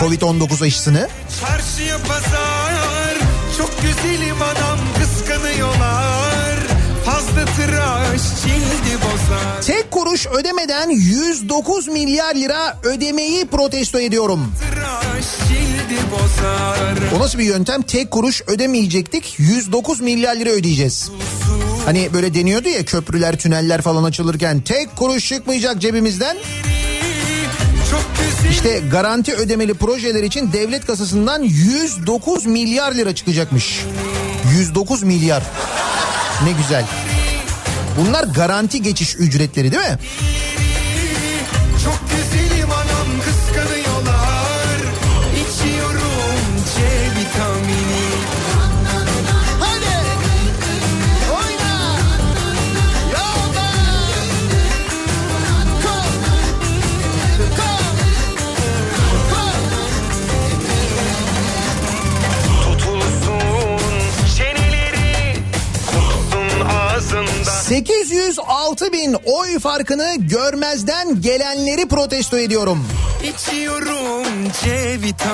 [SPEAKER 1] Covid-19 aşısını?
[SPEAKER 3] Çarşıya pazar çok güzelim adam tıraş cildi bozar.
[SPEAKER 1] Tek kuruş ödemeden 109 milyar lira ödemeyi protesto ediyorum.
[SPEAKER 3] Tıraş cildi bozar.
[SPEAKER 1] O nasıl bir yöntem? Tek kuruş ödemeyecektik 109 milyar lira ödeyeceğiz. Hani böyle deniyordu ya köprüler tüneller falan açılırken tek kuruş çıkmayacak cebimizden. İşte garanti ödemeli projeler için devlet kasasından 109 milyar lira çıkacakmış. 109 milyar. Ne güzel. Bunlar garanti geçiş ücretleri değil mi? 806 bin oy farkını görmezden gelenleri protesto ediyorum.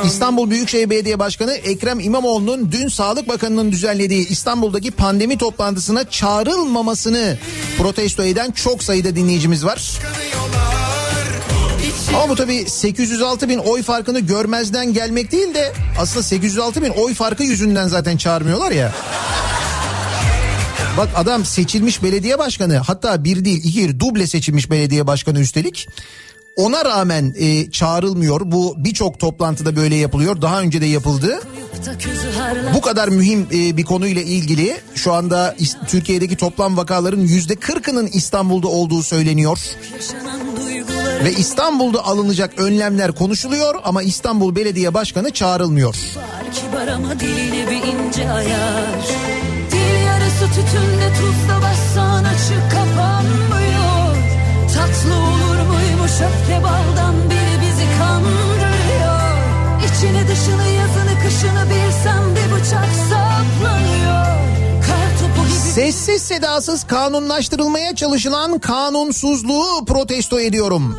[SPEAKER 1] İstanbul Büyükşehir Belediye Başkanı Ekrem İmamoğlu'nun dün Sağlık Bakanı'nın düzenlediği İstanbul'daki pandemi toplantısına çağrılmamasını protesto eden çok sayıda dinleyicimiz var. Ama bu tabii 806 bin oy farkını görmezden gelmek değil de aslında 806 bin oy farkı yüzünden zaten çağırmıyorlar ya. Bak adam seçilmiş belediye başkanı hatta bir değil iki duble seçilmiş belediye başkanı üstelik. Ona rağmen e, çağrılmıyor. Bu birçok toplantıda böyle yapılıyor. Daha önce de yapıldı. Bu kadar mühim e, bir konuyla ilgili şu anda Türkiye'deki toplam vakaların yüzde kırkının İstanbul'da olduğu söyleniyor. Ve İstanbul'da alınacak önlemler konuşuluyor ama İstanbul Belediye Başkanı çağrılmıyor.
[SPEAKER 7] Ama diline bir ince ayar Yarısı tütünde tuzla bassan açık kapanmıyor Tatlı olur muymuş? Öfke baldan biri bizi kandırıyor. İçini dışını yazını kışını bilsem bir bıçak saplanıyor.
[SPEAKER 1] Sessiz sedasız kanunlaştırılmaya çalışılan kanunsuzluğu protesto ediyorum.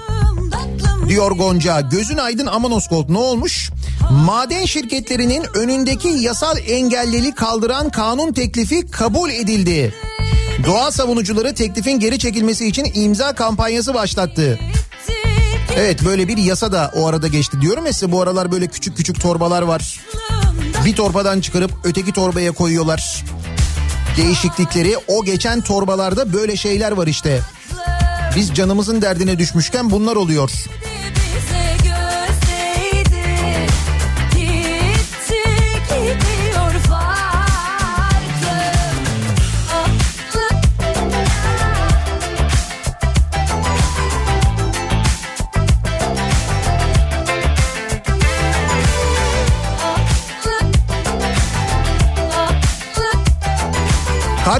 [SPEAKER 1] Diyor Gonca. Gözün aydın Amanoscolt ne olmuş? Maden şirketlerinin önündeki yasal engelleri kaldıran kanun teklifi kabul edildi. Doğa savunucuları teklifin geri çekilmesi için imza kampanyası başlattı. Evet böyle bir yasa da o arada geçti diyorum ya size bu aralar böyle küçük küçük torbalar var. Bir torbadan çıkarıp öteki torbaya koyuyorlar. Değişiklikleri o geçen torbalarda böyle şeyler var işte. Biz canımızın derdine düşmüşken bunlar oluyor.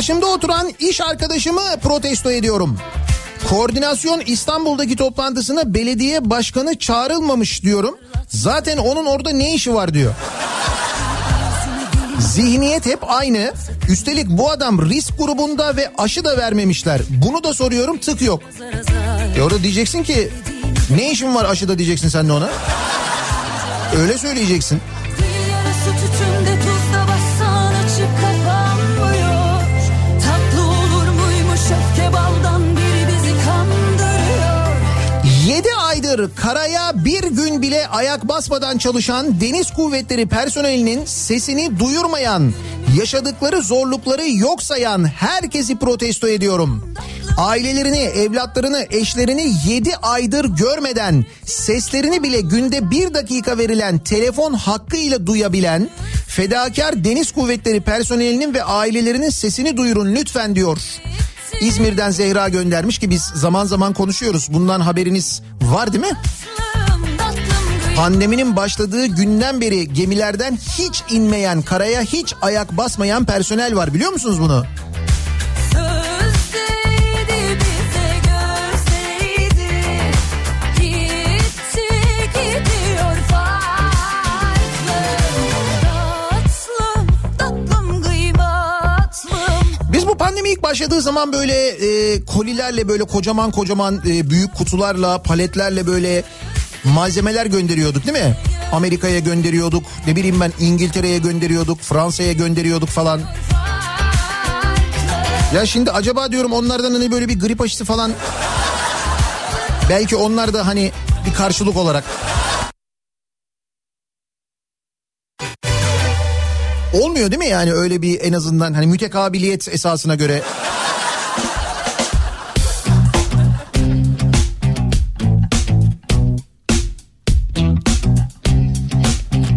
[SPEAKER 1] Karşımda oturan iş arkadaşımı protesto ediyorum. Koordinasyon İstanbul'daki toplantısına belediye başkanı çağrılmamış diyorum. Zaten onun orada ne işi var diyor. Zihniyet hep aynı. Üstelik bu adam risk grubunda ve aşı da vermemişler. Bunu da soruyorum tık yok. E orada diyeceksin ki ne işin var aşıda diyeceksin sen de ona. Öyle söyleyeceksin. 7 aydır karaya bir gün bile ayak basmadan çalışan deniz kuvvetleri personelinin sesini duyurmayan, yaşadıkları zorlukları yok sayan herkesi protesto ediyorum. Ailelerini, evlatlarını, eşlerini 7 aydır görmeden seslerini bile günde bir dakika verilen telefon hakkıyla duyabilen fedakar deniz kuvvetleri personelinin ve ailelerinin sesini duyurun lütfen diyor. İzmir'den Zehra göndermiş ki biz zaman zaman konuşuyoruz. Bundan haberiniz var değil mi? Pandeminin başladığı günden beri gemilerden hiç inmeyen, karaya hiç ayak basmayan personel var biliyor musunuz bunu? Başladığı zaman böyle e, kolilerle böyle kocaman kocaman e, büyük kutularla paletlerle böyle malzemeler gönderiyorduk değil mi? Amerika'ya gönderiyorduk ne bileyim ben İngiltere'ye gönderiyorduk Fransa'ya gönderiyorduk falan. Ya şimdi acaba diyorum onlardan hani böyle bir grip aşısı falan belki onlar da hani bir karşılık olarak Olmuyor değil mi? Yani öyle bir en azından hani mütekabiliyet esasına göre.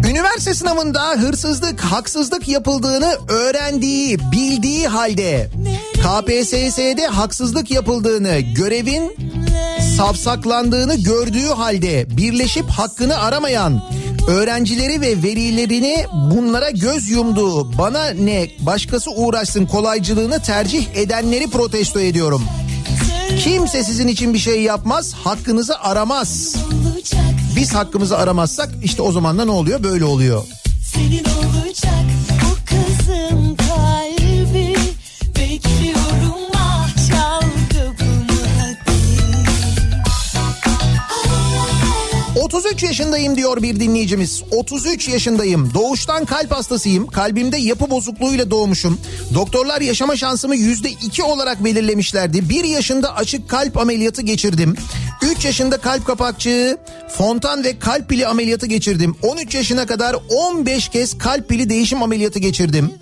[SPEAKER 1] Üniversite sınavında hırsızlık, haksızlık yapıldığını öğrendiği, bildiği halde KPSS'de haksızlık yapıldığını, görevin savsaklandığını gördüğü halde birleşip hakkını aramayan öğrencileri ve velilerini bunlara göz yumduğu bana ne başkası uğraşsın kolaycılığını tercih edenleri protesto ediyorum. Kimse sizin için bir şey yapmaz, hakkınızı aramaz. Biz hakkımızı aramazsak işte o zaman da ne oluyor? Böyle oluyor. 33 yaşındayım diyor bir dinleyicimiz. 33 yaşındayım. Doğuştan kalp hastasıyım. Kalbimde yapı bozukluğuyla doğmuşum. Doktorlar yaşama şansımı %2 olarak belirlemişlerdi. 1 yaşında açık kalp ameliyatı geçirdim. 3 yaşında kalp kapakçığı, fontan ve kalp pili ameliyatı geçirdim. 13 yaşına kadar 15 kez kalp pili değişim ameliyatı geçirdim.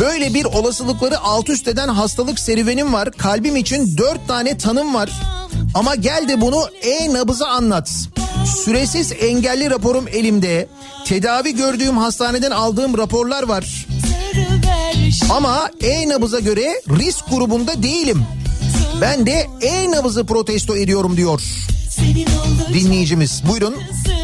[SPEAKER 1] Böyle bir olasılıkları alt üst eden hastalık serüvenim var. Kalbim için dört tane tanım var. Ama gel de bunu e-nabıza anlat. Süresiz engelli raporum elimde. Tedavi gördüğüm hastaneden aldığım raporlar var. Ama e-nabıza göre risk grubunda değilim. Ben de e-nabızı protesto ediyorum diyor dinleyicimiz. Buyurun.
[SPEAKER 9] kızın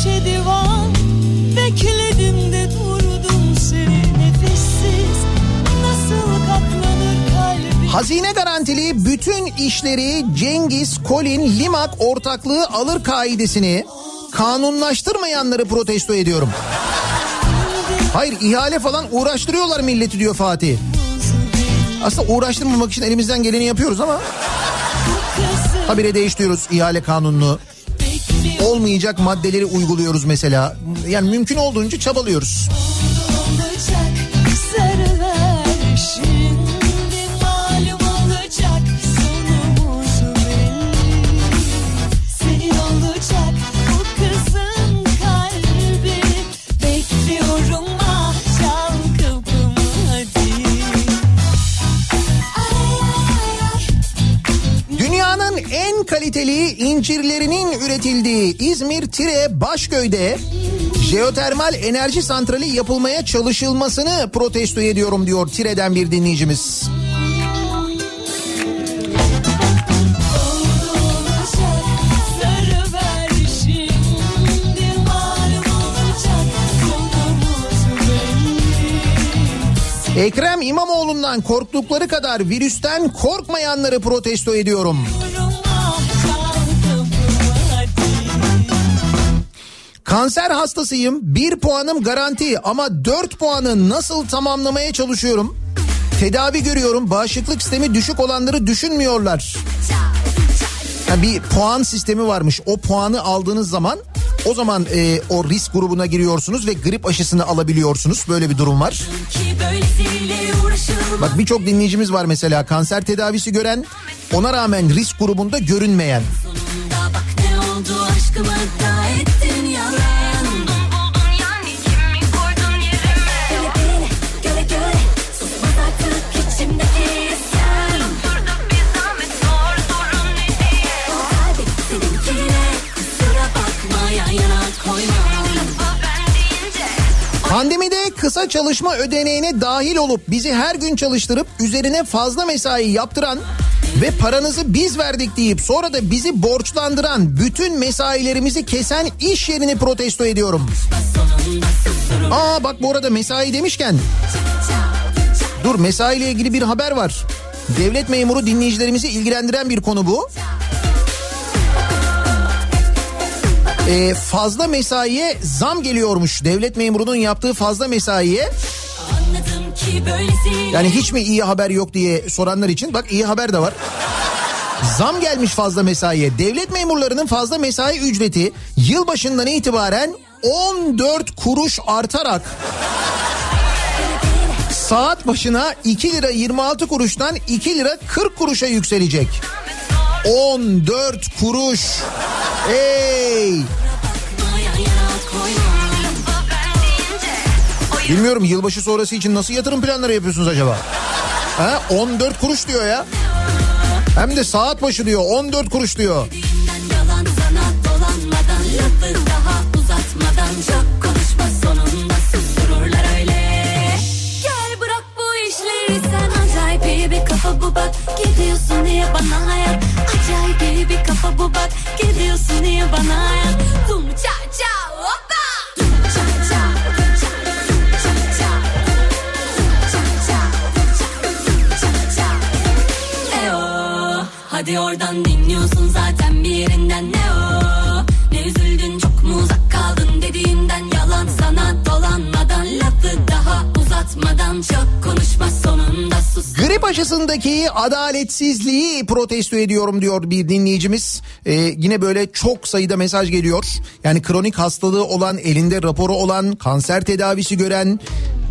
[SPEAKER 9] el pençe divan Bekledim de durdum seni nefessiz Nasıl katlanır kalbim
[SPEAKER 1] Hazine garantili bütün işleri Cengiz, Kolin, Limak ortaklığı alır kaidesini kanunlaştırmayanları protesto ediyorum. Hayır ihale falan uğraştırıyorlar milleti diyor Fatih. Aslında uğraştırmamak için elimizden geleni yapıyoruz ama habire değiştiriyoruz ihale kanununu. Olmayacak maddeleri uyguluyoruz mesela. Yani mümkün olduğunca çabalıyoruz. Kaliteli incirlerinin üretildiği İzmir Tire Başköy'de jeotermal enerji santrali yapılmaya çalışılmasını protesto ediyorum diyor Tire'den bir dinleyicimiz. Ekrem İmamoğlu'ndan korktukları kadar virüsten korkmayanları protesto ediyorum. Kanser hastasıyım. Bir puanım garanti ama dört puanı nasıl tamamlamaya çalışıyorum? Tedavi görüyorum. Bağışıklık sistemi düşük olanları düşünmüyorlar. Ha, bir puan sistemi varmış. O puanı aldığınız zaman o zaman e, o risk grubuna giriyorsunuz ve grip aşısını alabiliyorsunuz. Böyle bir durum var. Bak birçok dinleyicimiz var mesela kanser tedavisi gören ona rağmen risk grubunda görünmeyen.
[SPEAKER 9] bak oldu aşkımı da ettin yalan.
[SPEAKER 7] Buldun yani kimi koydun yerime?
[SPEAKER 9] Beni beni göre göre susmaz artık içimdeki isyan
[SPEAKER 7] Dur da bir zahmet sor sorun ne diye?
[SPEAKER 9] Kalbim seninkine kusura bakma yan yana koyma.
[SPEAKER 1] Pandemide kısa çalışma ödeneğine dahil olup bizi her gün çalıştırıp üzerine fazla mesai yaptıran ve paranızı biz verdik deyip sonra da bizi borçlandıran bütün mesailerimizi kesen iş yerini protesto ediyorum. Aa bak bu arada mesai demişken dur mesaiyle ilgili bir haber var. Devlet memuru dinleyicilerimizi ilgilendiren bir konu bu. Ee, fazla mesaiye zam geliyormuş. Devlet memurunun yaptığı fazla mesaiye yani hiç mi iyi haber yok diye soranlar için bak iyi haber de var. Zam gelmiş fazla mesaiye. Devlet memurlarının fazla mesai ücreti yılbaşından itibaren 14 kuruş artarak saat başına 2 lira 26 kuruştan 2 lira 40 kuruşa yükselecek. 14 kuruş. Hey! Bilmiyorum yılbaşı sonrası için nasıl yatırım planları yapıyorsunuz acaba? Ha? 14 kuruş diyor ya. Hem de saat başı diyor 14 kuruş diyor.
[SPEAKER 9] Gidiyorsun diye bana hayat? Acayip bir kafa bu bak. Gidiyorsun diye bana hayat? Tum ça ça Hadi oradan dinliyorsun zaten bir yerinden. Ne o daha uzatmadan Çok konuşma sonunda sus
[SPEAKER 1] Grip aşısındaki adaletsizliği protesto ediyorum diyor bir dinleyicimiz. Ee, yine böyle çok sayıda mesaj geliyor. Yani kronik hastalığı olan, elinde raporu olan, kanser tedavisi gören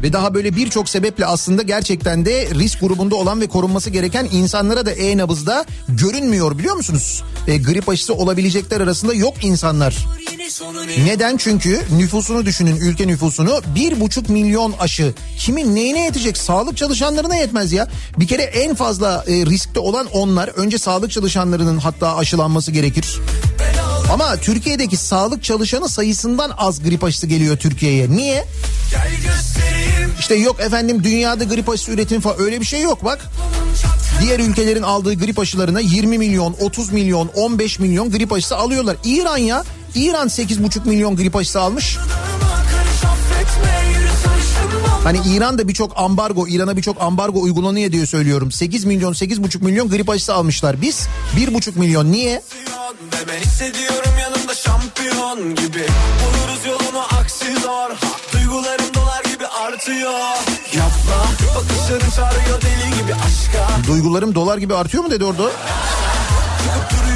[SPEAKER 1] ve daha böyle birçok sebeple aslında gerçekten de risk grubunda olan ve korunması gereken insanlara da e-nabızda görünmüyor biliyor musunuz? Ee, grip aşısı olabilecekler arasında yok insanlar. Neden? Çünkü nüfusunu düşünün ülke nüfusunu bir buçuk milyon aşı kimin neyine yetecek? Sağlık çalışanlarına yetmez ya. Bir kere en fazla e, riskte olan onlar. Önce sağlık çalışanlarının hatta aşılanması gerekir. Ama Türkiye'deki sağlık çalışanı sayısından az grip aşısı geliyor Türkiye'ye. Niye? İşte yok efendim dünyada grip aşısı üretimi falan öyle bir şey yok bak. Diğer ülkelerin aldığı grip aşılarına 20 milyon, 30 milyon, 15 milyon grip aşısı alıyorlar. İran ya, İran 8,5 milyon grip aşısı almış. Hani İran da birçok ambargo, İran'a birçok ambargo uygulanıyor diye söylüyorum. 8 milyon, 8,5 milyon grip aşısı almışlar. Biz 1,5 milyon. Niye?
[SPEAKER 4] Ben hissediyorum yanımda şampiyon gibi Buluruz yolunu aksi zor Duygularım dolar gibi artıyor Yapma bakışların çağırıyor deli gibi aşka
[SPEAKER 1] Duygularım dolar gibi artıyor mu dedi orada?
[SPEAKER 4] Çıkıp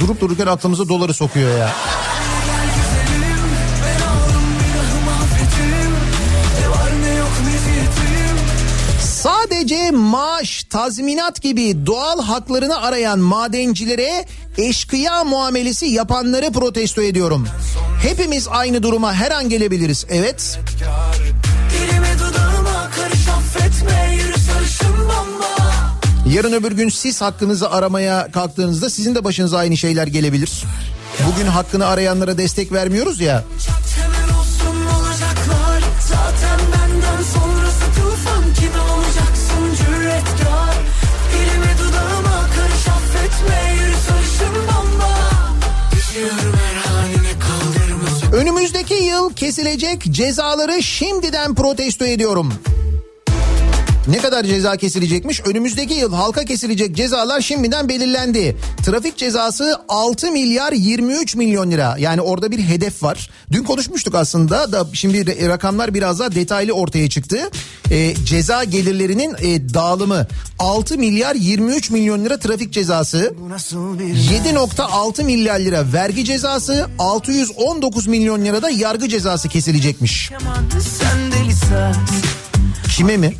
[SPEAKER 1] Durup dururken aklımıza doları sokuyor ya. Sadece maaş, tazminat gibi doğal haklarını arayan madencilere eşkıya muamelesi yapanları protesto ediyorum. Hepimiz aynı duruma her an gelebiliriz. Evet. Yarın öbür gün siz hakkınızı aramaya kalktığınızda sizin de başınıza aynı şeyler gelebilir. Bugün hakkını arayanlara destek vermiyoruz ya. Önümüzdeki yıl kesilecek cezaları şimdiden protesto ediyorum. Ne kadar ceza kesilecekmiş? Önümüzdeki yıl halka kesilecek cezalar şimdiden belirlendi. Trafik cezası 6 milyar 23 milyon lira. Yani orada bir hedef var. Dün konuşmuştuk aslında da şimdi rakamlar biraz daha detaylı ortaya çıktı. Ee, ceza gelirlerinin e, dağılımı 6 milyar 23 milyon lira trafik cezası.
[SPEAKER 4] Bu nasıl bir
[SPEAKER 1] 7.6 milyar lira vergi cezası, 619 milyon lira da yargı cezası kesilecekmiş.
[SPEAKER 4] yaman Sen
[SPEAKER 1] Kime mi?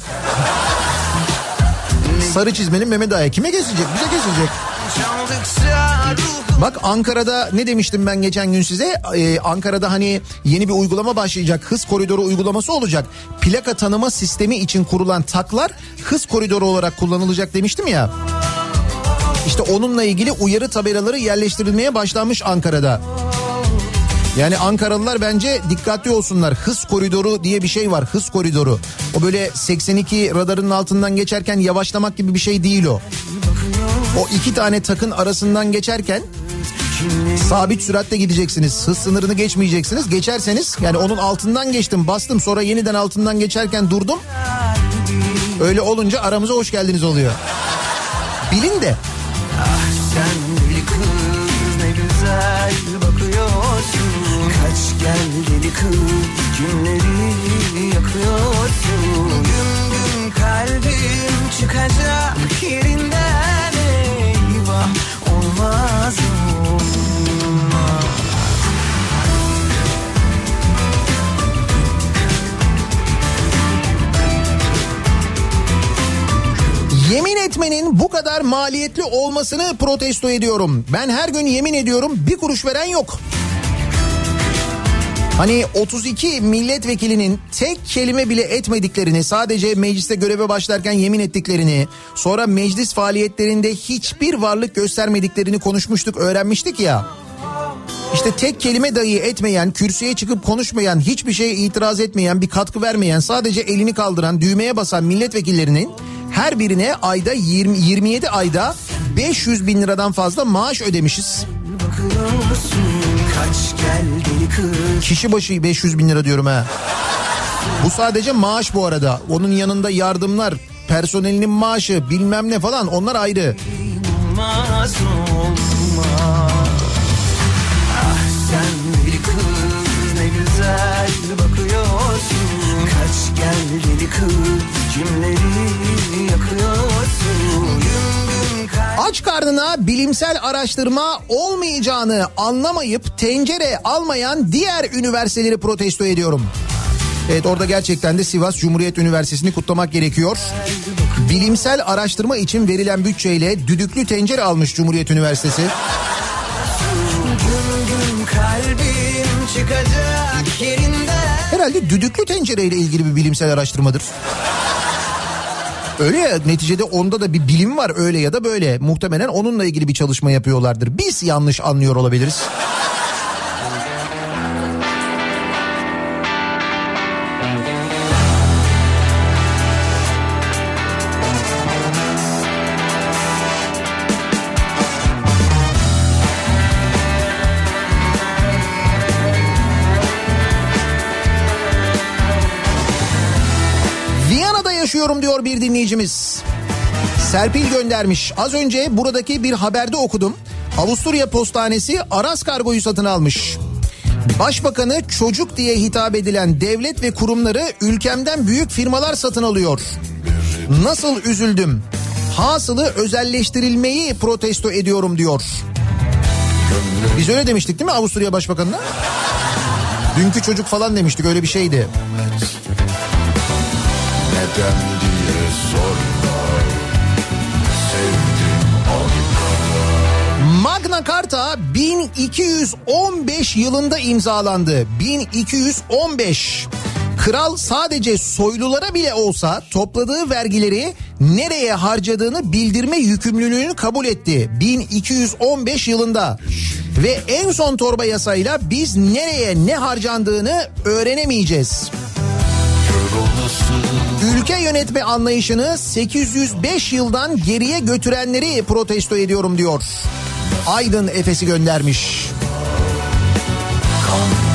[SPEAKER 1] Sarı çizmenin Mehmet Ağa'ya kime kesilecek? Bize kesilecek. Bak Ankara'da ne demiştim ben geçen gün size? Ee, Ankara'da hani yeni bir uygulama başlayacak. Hız koridoru uygulaması olacak. Plaka tanıma sistemi için kurulan taklar hız koridoru olarak kullanılacak demiştim ya. İşte onunla ilgili uyarı tabelaları yerleştirilmeye başlanmış Ankara'da. Yani Ankaralılar bence dikkatli olsunlar. Hız koridoru diye bir şey var. Hız koridoru. O böyle 82 radarın altından geçerken yavaşlamak gibi bir şey değil o. O iki tane takın arasından geçerken sabit süratle gideceksiniz. Hız sınırını geçmeyeceksiniz. Geçerseniz yani onun altından geçtim bastım sonra yeniden altından geçerken durdum. Öyle olunca aramıza hoş geldiniz oluyor. Bilin de.
[SPEAKER 4] Sen deli gel deli kız günleri yakıyorsun Gün gün kalbim çıkacak yerinden eyvah olmaz olmaz
[SPEAKER 1] Yemin etmenin bu kadar maliyetli olmasını protesto ediyorum. Ben her gün yemin ediyorum bir kuruş veren yok. Hani 32 milletvekilinin tek kelime bile etmediklerini, sadece mecliste göreve başlarken yemin ettiklerini, sonra meclis faaliyetlerinde hiçbir varlık göstermediklerini konuşmuştuk, öğrenmiştik ya. İşte tek kelime dahi etmeyen, kürsüye çıkıp konuşmayan, hiçbir şeye itiraz etmeyen, bir katkı vermeyen, sadece elini kaldıran, düğmeye basan milletvekillerinin her birine ayda 20, 27 ayda 500 bin liradan fazla maaş ödemişiz.
[SPEAKER 4] Bakıyorsun
[SPEAKER 1] Kişi başı 500 bin lira diyorum ha. Bu sadece maaş bu arada. Onun yanında yardımlar, personelinin maaşı bilmem ne falan onlar ayrı.
[SPEAKER 4] olmaz olmaz Ah sen deli kız ne güzel bakıyorsun Kaç gel deli kız kimleri yakıyorsun
[SPEAKER 1] Aç karnına bilimsel araştırma olmayacağını anlamayıp tencere almayan diğer üniversiteleri protesto ediyorum. Evet orada gerçekten de Sivas Cumhuriyet Üniversitesi'ni kutlamak gerekiyor. Bilimsel araştırma için verilen bütçeyle düdüklü tencere almış Cumhuriyet Üniversitesi. Herhalde düdüklü tencereyle ilgili bir bilimsel araştırmadır. Öyle ya neticede onda da bir bilim var öyle ya da böyle. Muhtemelen onunla ilgili bir çalışma yapıyorlardır. Biz yanlış anlıyor olabiliriz. Yaşıyorum diyor bir dinleyicimiz. Serpil göndermiş. Az önce buradaki bir haberde okudum. Avusturya Postanesi Aras Kargo'yu satın almış. Başbakanı çocuk diye hitap edilen devlet ve kurumları ülkemden büyük firmalar satın alıyor. Nasıl üzüldüm. Hasılı özelleştirilmeyi protesto ediyorum diyor. Biz öyle demiştik değil mi Avusturya Başbakanı'na? Dünkü çocuk falan demiştik öyle bir şeydi.
[SPEAKER 10] Neden sorma Sevdim
[SPEAKER 1] Magna Carta 1215 yılında imzalandı. 1215. Kral sadece soylulara bile olsa topladığı vergileri nereye harcadığını bildirme yükümlülüğünü kabul etti. 1215 yılında. Ve en son torba yasayla biz nereye ne harcandığını öğrenemeyeceğiz. Ülke yönetme anlayışını 805 yıldan geriye götürenleri protesto ediyorum diyor. Aydın Efes'i göndermiş.
[SPEAKER 10] Kör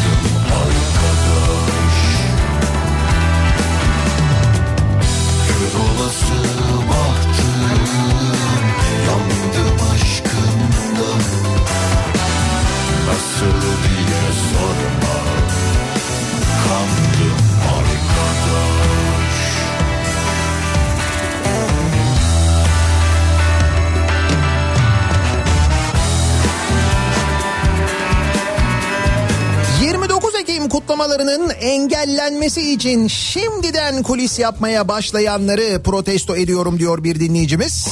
[SPEAKER 1] engellenmesi için şimdiden kulis yapmaya başlayanları protesto ediyorum diyor bir dinleyicimiz.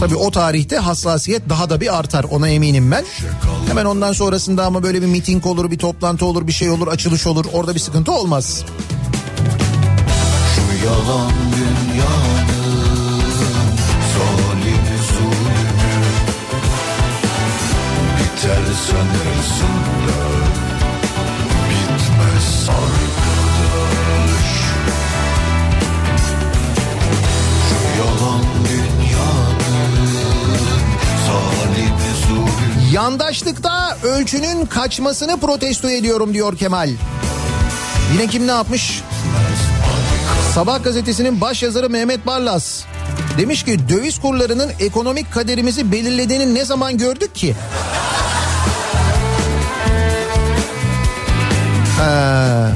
[SPEAKER 1] Tabii o tarihte hassasiyet daha da bir artar ona eminim ben. Hemen ondan sonrasında ama böyle bir miting olur, bir toplantı olur, bir şey olur, açılış olur. Orada bir sıkıntı olmaz.
[SPEAKER 10] Şu yalan dünyanın Zalim zulmü Biter sanırsın
[SPEAKER 1] Yandaşlıkta ölçünün kaçmasını protesto ediyorum diyor Kemal. Yine kim ne yapmış? Sabah gazetesinin baş yazarı Mehmet Barlas demiş ki döviz kurlarının ekonomik kaderimizi belirlediğini ne zaman gördük ki? Ha.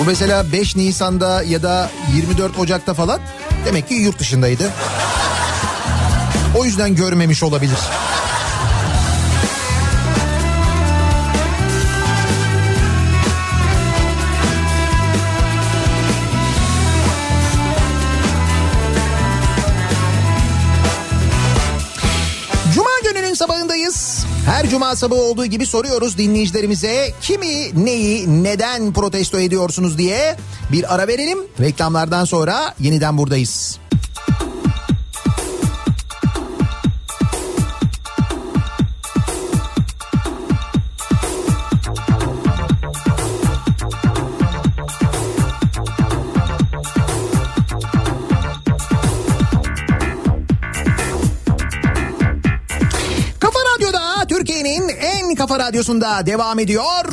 [SPEAKER 1] Bu mesela 5 Nisan'da ya da 24 Ocak'ta falan demek ki yurt dışındaydı. O yüzden görmemiş olabilir. Her cuma sabahı olduğu gibi soruyoruz dinleyicilerimize kimi, neyi, neden protesto ediyorsunuz diye bir ara verelim. Reklamlardan sonra yeniden buradayız. Kafa radyosunda devam ediyor.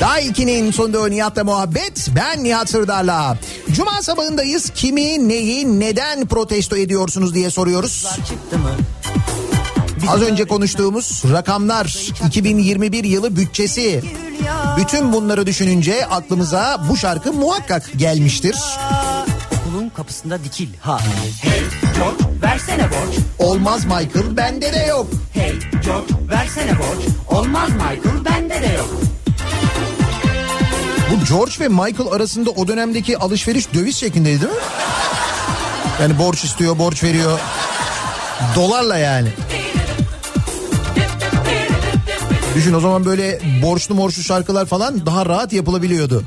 [SPEAKER 1] Daha 2'nin sonunda Nihat'la muhabbet. Ben Nihat Sırdar'la. Cuma sabahındayız. Kimi, neyi, neden protesto ediyorsunuz diye soruyoruz. Az önce konuştuğumuz rakamlar, 2021 yılı bütçesi. Bütün bunları düşününce aklımıza bu şarkı muhakkak gelmiştir.
[SPEAKER 11] Okulun kapısında dikil ha. Hey George versene borç.
[SPEAKER 1] Olmaz Michael, bende de yok.
[SPEAKER 11] Hey George versene borç. Olmaz Michael bende de yok.
[SPEAKER 1] Bu George ve Michael arasında o dönemdeki alışveriş döviz şeklindeydi değil mi? Yani borç istiyor, borç veriyor. Dolarla yani. Düşün o zaman böyle borçlu morçlu şarkılar falan daha rahat yapılabiliyordu.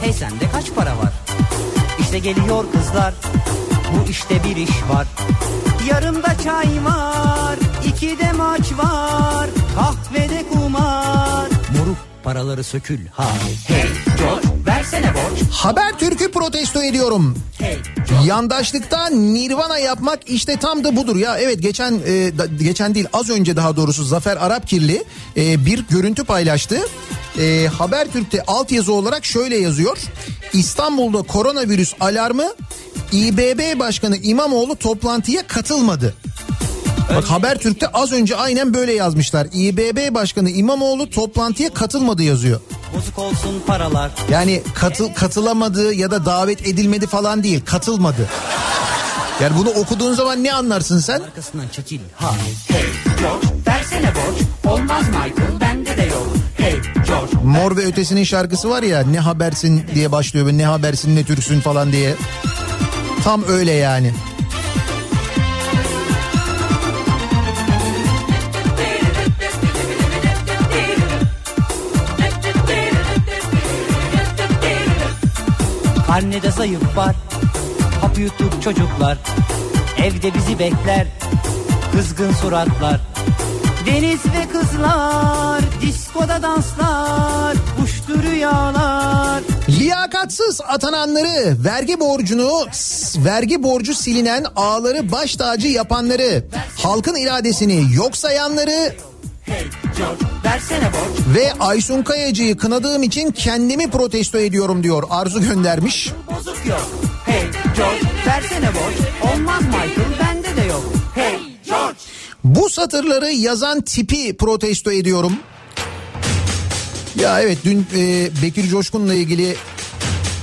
[SPEAKER 11] Hey sende kaç para var? İşte geliyor kızlar. Bu işte bir iş var. Yarımda çay var. İki de maç var. Kahvede kumar. Moruk paraları sökül ha. Hey George versene borç.
[SPEAKER 1] Haber Türk'ü protesto ediyorum.
[SPEAKER 11] Hey
[SPEAKER 1] Yandaşlıkta Nirvana yapmak işte tam da budur ya. Evet geçen e, da- geçen değil az önce daha doğrusu Zafer Arapkirli e, bir görüntü paylaştı. E, Habertürk'te altyazı olarak şöyle yazıyor. İstanbul'da koronavirüs alarmı İBB Başkanı İmamoğlu toplantıya katılmadı. Bak Habertürk'te az önce aynen böyle yazmışlar. İBB Başkanı İmamoğlu toplantıya katılmadı yazıyor.
[SPEAKER 11] bozuk olsun paralar.
[SPEAKER 1] Yani katıl katılamadı ya da davet edilmedi falan değil, katılmadı. Yani bunu okuduğun zaman ne anlarsın sen?
[SPEAKER 11] Arkasından çekil ha. Hey George versene borç. Olmaz Michael bende de yok. Hey George
[SPEAKER 1] Mor ve Ötesi'nin şarkısı var ya ne habersin diye başlıyor ne habersin ne türsün falan diye. Tam öyle yani.
[SPEAKER 11] Karnede zayıf var. Hap yutup çocuklar. Evde bizi bekler. Kızgın suratlar. Deniz ve kızlar Diskoda danslar Uçtu rüyalar.
[SPEAKER 1] Liyakatsız atananları, vergi borcunu, vergi borcu silinen ağları baş tacı yapanları, halkın iradesini yok sayanları Ve Aysun Kayacı'yı kınadığım için kendimi protesto ediyorum diyor. Arzu göndermiş.
[SPEAKER 11] Bozuk yok Hey George versene borç Olmaz Michael bende de yok Hey George
[SPEAKER 1] Bu satırları yazan tipi protesto ediyorum. Ya evet dün e, Bekir Coşkun'la ilgili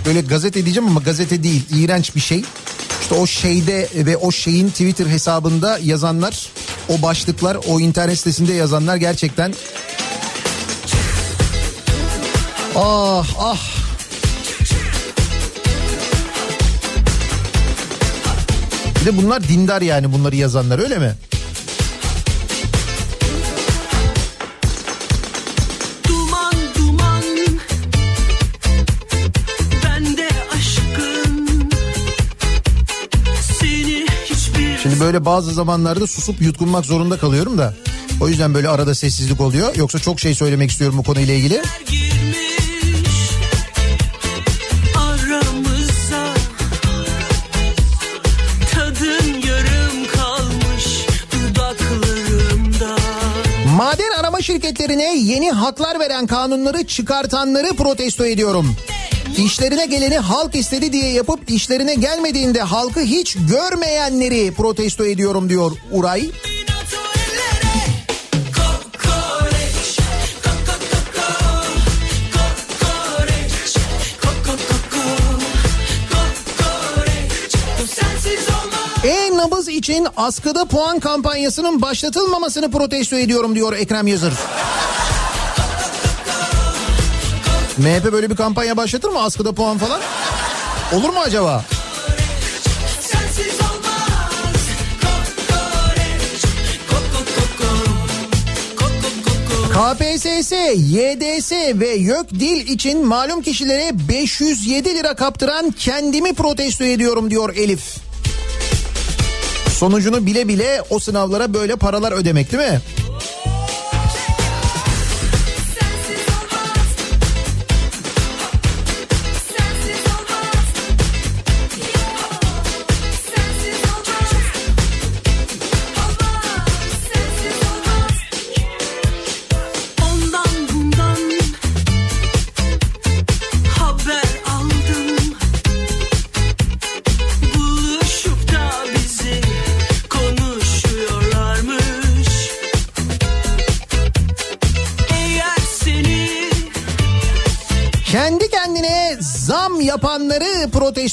[SPEAKER 1] böyle gazete diyeceğim ama gazete değil iğrenç bir şey. İşte o şeyde ve o şeyin Twitter hesabında yazanlar o başlıklar o internet sitesinde yazanlar gerçekten ah ah Bir de bunlar dindar yani bunları yazanlar öyle mi? Şimdi böyle bazı zamanlarda susup yutkunmak zorunda kalıyorum da. O yüzden böyle arada sessizlik oluyor. Yoksa çok şey söylemek istiyorum bu konuyla ilgili. Maden arama şirketlerine yeni haklar veren kanunları çıkartanları protesto ediyorum. İşlerine geleni halk istedi diye yapıp işlerine gelmediğinde halkı hiç görmeyenleri protesto ediyorum diyor Uray. E-nabız için askıda puan kampanyasının başlatılmamasını protesto ediyorum diyor Ekrem Yazır. MHP böyle bir kampanya başlatır mı askıda puan falan? Olur mu acaba? KPSS, YDS ve YÖK dil için malum kişilere 507 lira kaptıran kendimi protesto ediyorum diyor Elif. Sonucunu bile bile o sınavlara böyle paralar ödemek değil mi?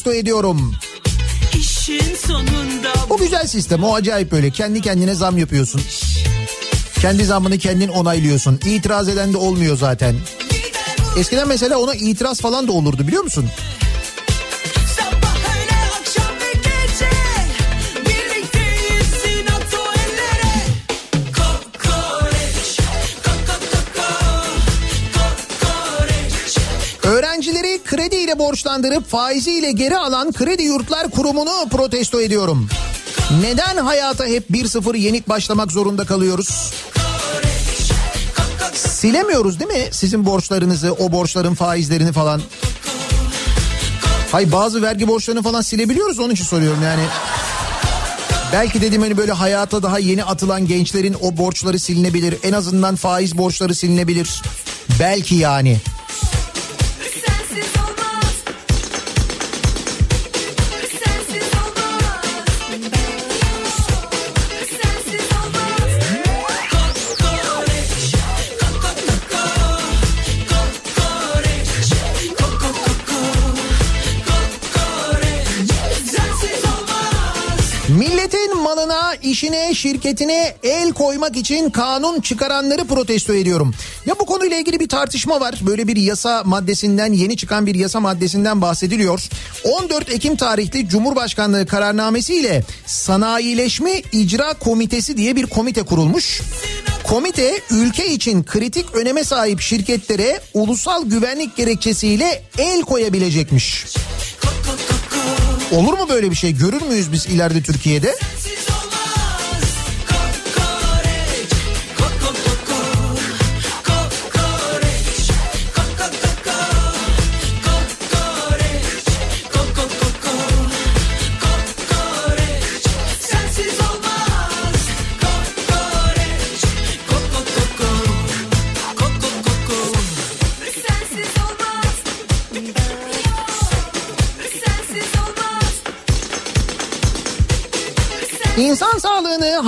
[SPEAKER 1] Protesto ediyorum. O güzel sistem o acayip böyle kendi kendine zam yapıyorsun. Kendi zammını kendin onaylıyorsun. İtiraz eden de olmuyor zaten. Eskiden mesela ona itiraz falan da olurdu biliyor musun? Krediyle borçlandırıp faiziyle geri alan Kredi Yurtlar Kurumu'nu protesto ediyorum. Neden hayata hep 1-0 yenik başlamak zorunda kalıyoruz? Silemiyoruz değil mi sizin borçlarınızı, o borçların faizlerini falan? Hay bazı vergi borçlarını falan silebiliyoruz onun için soruyorum yani. Belki dedim hani böyle hayata daha yeni atılan gençlerin o borçları silinebilir. En azından faiz borçları silinebilir. Belki yani. Malına, işine, şirketine el koymak için kanun çıkaranları protesto ediyorum. Ya bu konuyla ilgili bir tartışma var. Böyle bir yasa maddesinden, yeni çıkan bir yasa maddesinden bahsediliyor. 14 Ekim tarihli Cumhurbaşkanlığı kararnamesiyle Sanayileşme İcra Komitesi diye bir komite kurulmuş. Komite ülke için kritik öneme sahip şirketlere ulusal güvenlik gerekçesiyle el koyabilecekmiş. Olur mu böyle bir şey? Görür müyüz biz ileride Türkiye'de?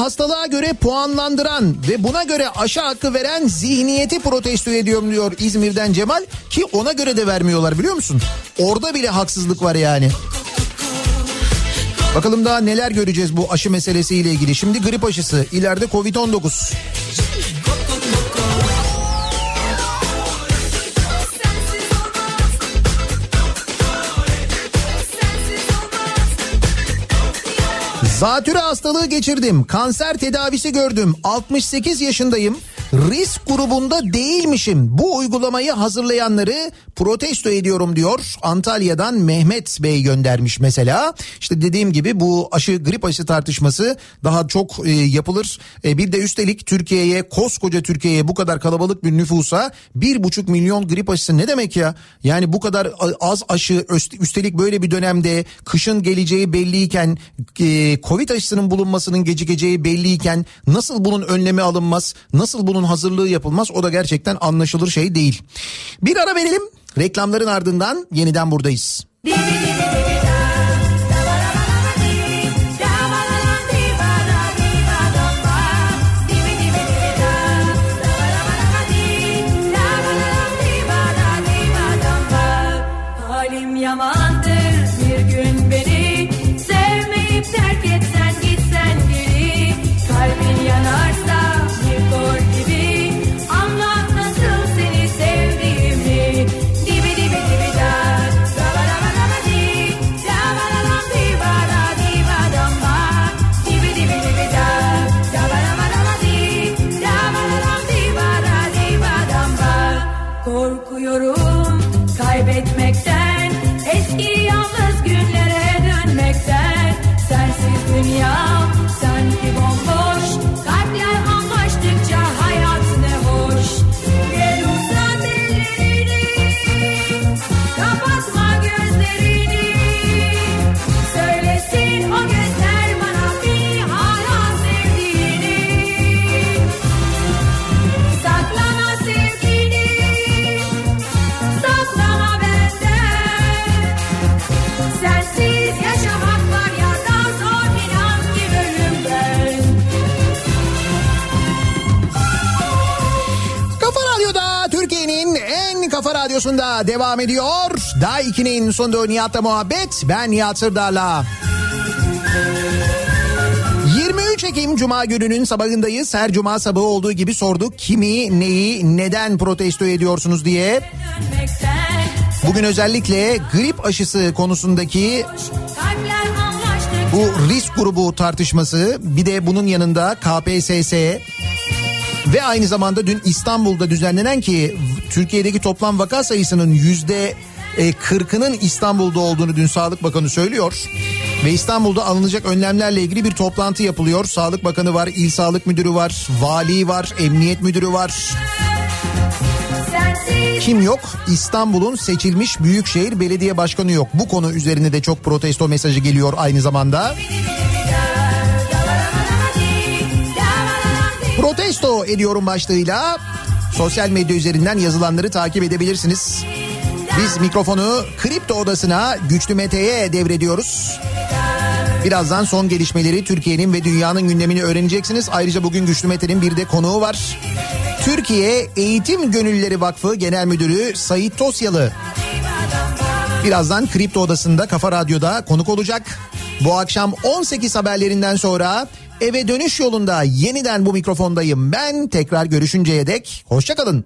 [SPEAKER 1] Hastalığa göre puanlandıran ve buna göre aşı hakkı veren zihniyeti protesto ediyorum diyor İzmir'den Cemal ki ona göre de vermiyorlar biliyor musun? Orada bile haksızlık var yani. Bakalım daha neler göreceğiz bu aşı meselesiyle ilgili. Şimdi grip aşısı, ileride Covid-19. Zatüre hastalığı geçirdim. Kanser tedavisi gördüm. 68 yaşındayım. Risk grubunda değilmişim. Bu uygulamayı hazırlayanları protesto ediyorum diyor. Antalya'dan Mehmet Bey göndermiş mesela. İşte dediğim gibi bu aşı grip aşı tartışması daha çok e, yapılır. E, bir de üstelik Türkiye'ye koskoca Türkiye'ye bu kadar kalabalık bir nüfusa bir buçuk milyon grip aşısı ne demek ya? Yani bu kadar az aşı üstelik böyle bir dönemde kışın geleceği belliyken e, Covid aşısının bulunmasının gecikeceği belliyken nasıl bunun önlemi alınmaz? Nasıl bunun hazırlığı yapılmaz? O da gerçekten anlaşılır şey değil. Bir ara verelim. Reklamların ardından yeniden buradayız. Radyosunda devam ediyor. Daha 2'nin sonunda Nihat'la muhabbet. Ben Nihat Sırdar'la. 23 Ekim Cuma gününün sabahındayız. Her cuma sabahı olduğu gibi sorduk. Kimi, neyi, neden protesto ediyorsunuz diye. Bugün özellikle grip aşısı konusundaki bu risk grubu tartışması bir de bunun yanında KPSS ve aynı zamanda dün İstanbul'da düzenlenen ki Türkiye'deki toplam vaka sayısının yüzde e, 40'ının İstanbul'da olduğunu dün Sağlık Bakanı söylüyor. Ve İstanbul'da alınacak önlemlerle ilgili bir toplantı yapılıyor. Sağlık Bakanı var, İl Sağlık Müdürü var, Vali var, Emniyet Müdürü var. Kim yok? İstanbul'un seçilmiş Büyükşehir Belediye Başkanı yok. Bu konu üzerine de çok protesto mesajı geliyor aynı zamanda. Protesto ediyorum başlığıyla sosyal medya üzerinden yazılanları takip edebilirsiniz. Biz mikrofonu kripto odasına Güçlü Mete'ye devrediyoruz. Birazdan son gelişmeleri Türkiye'nin ve dünyanın gündemini öğreneceksiniz. Ayrıca bugün Güçlü Mete'nin bir de konuğu var. Türkiye Eğitim Gönüllüleri Vakfı Genel Müdürü Sayit Tosyalı. Birazdan Kripto Odası'nda Kafa Radyo'da konuk olacak. Bu akşam 18 haberlerinden sonra eve dönüş yolunda yeniden bu mikrofondayım. Ben tekrar görüşünceye dek hoşçakalın.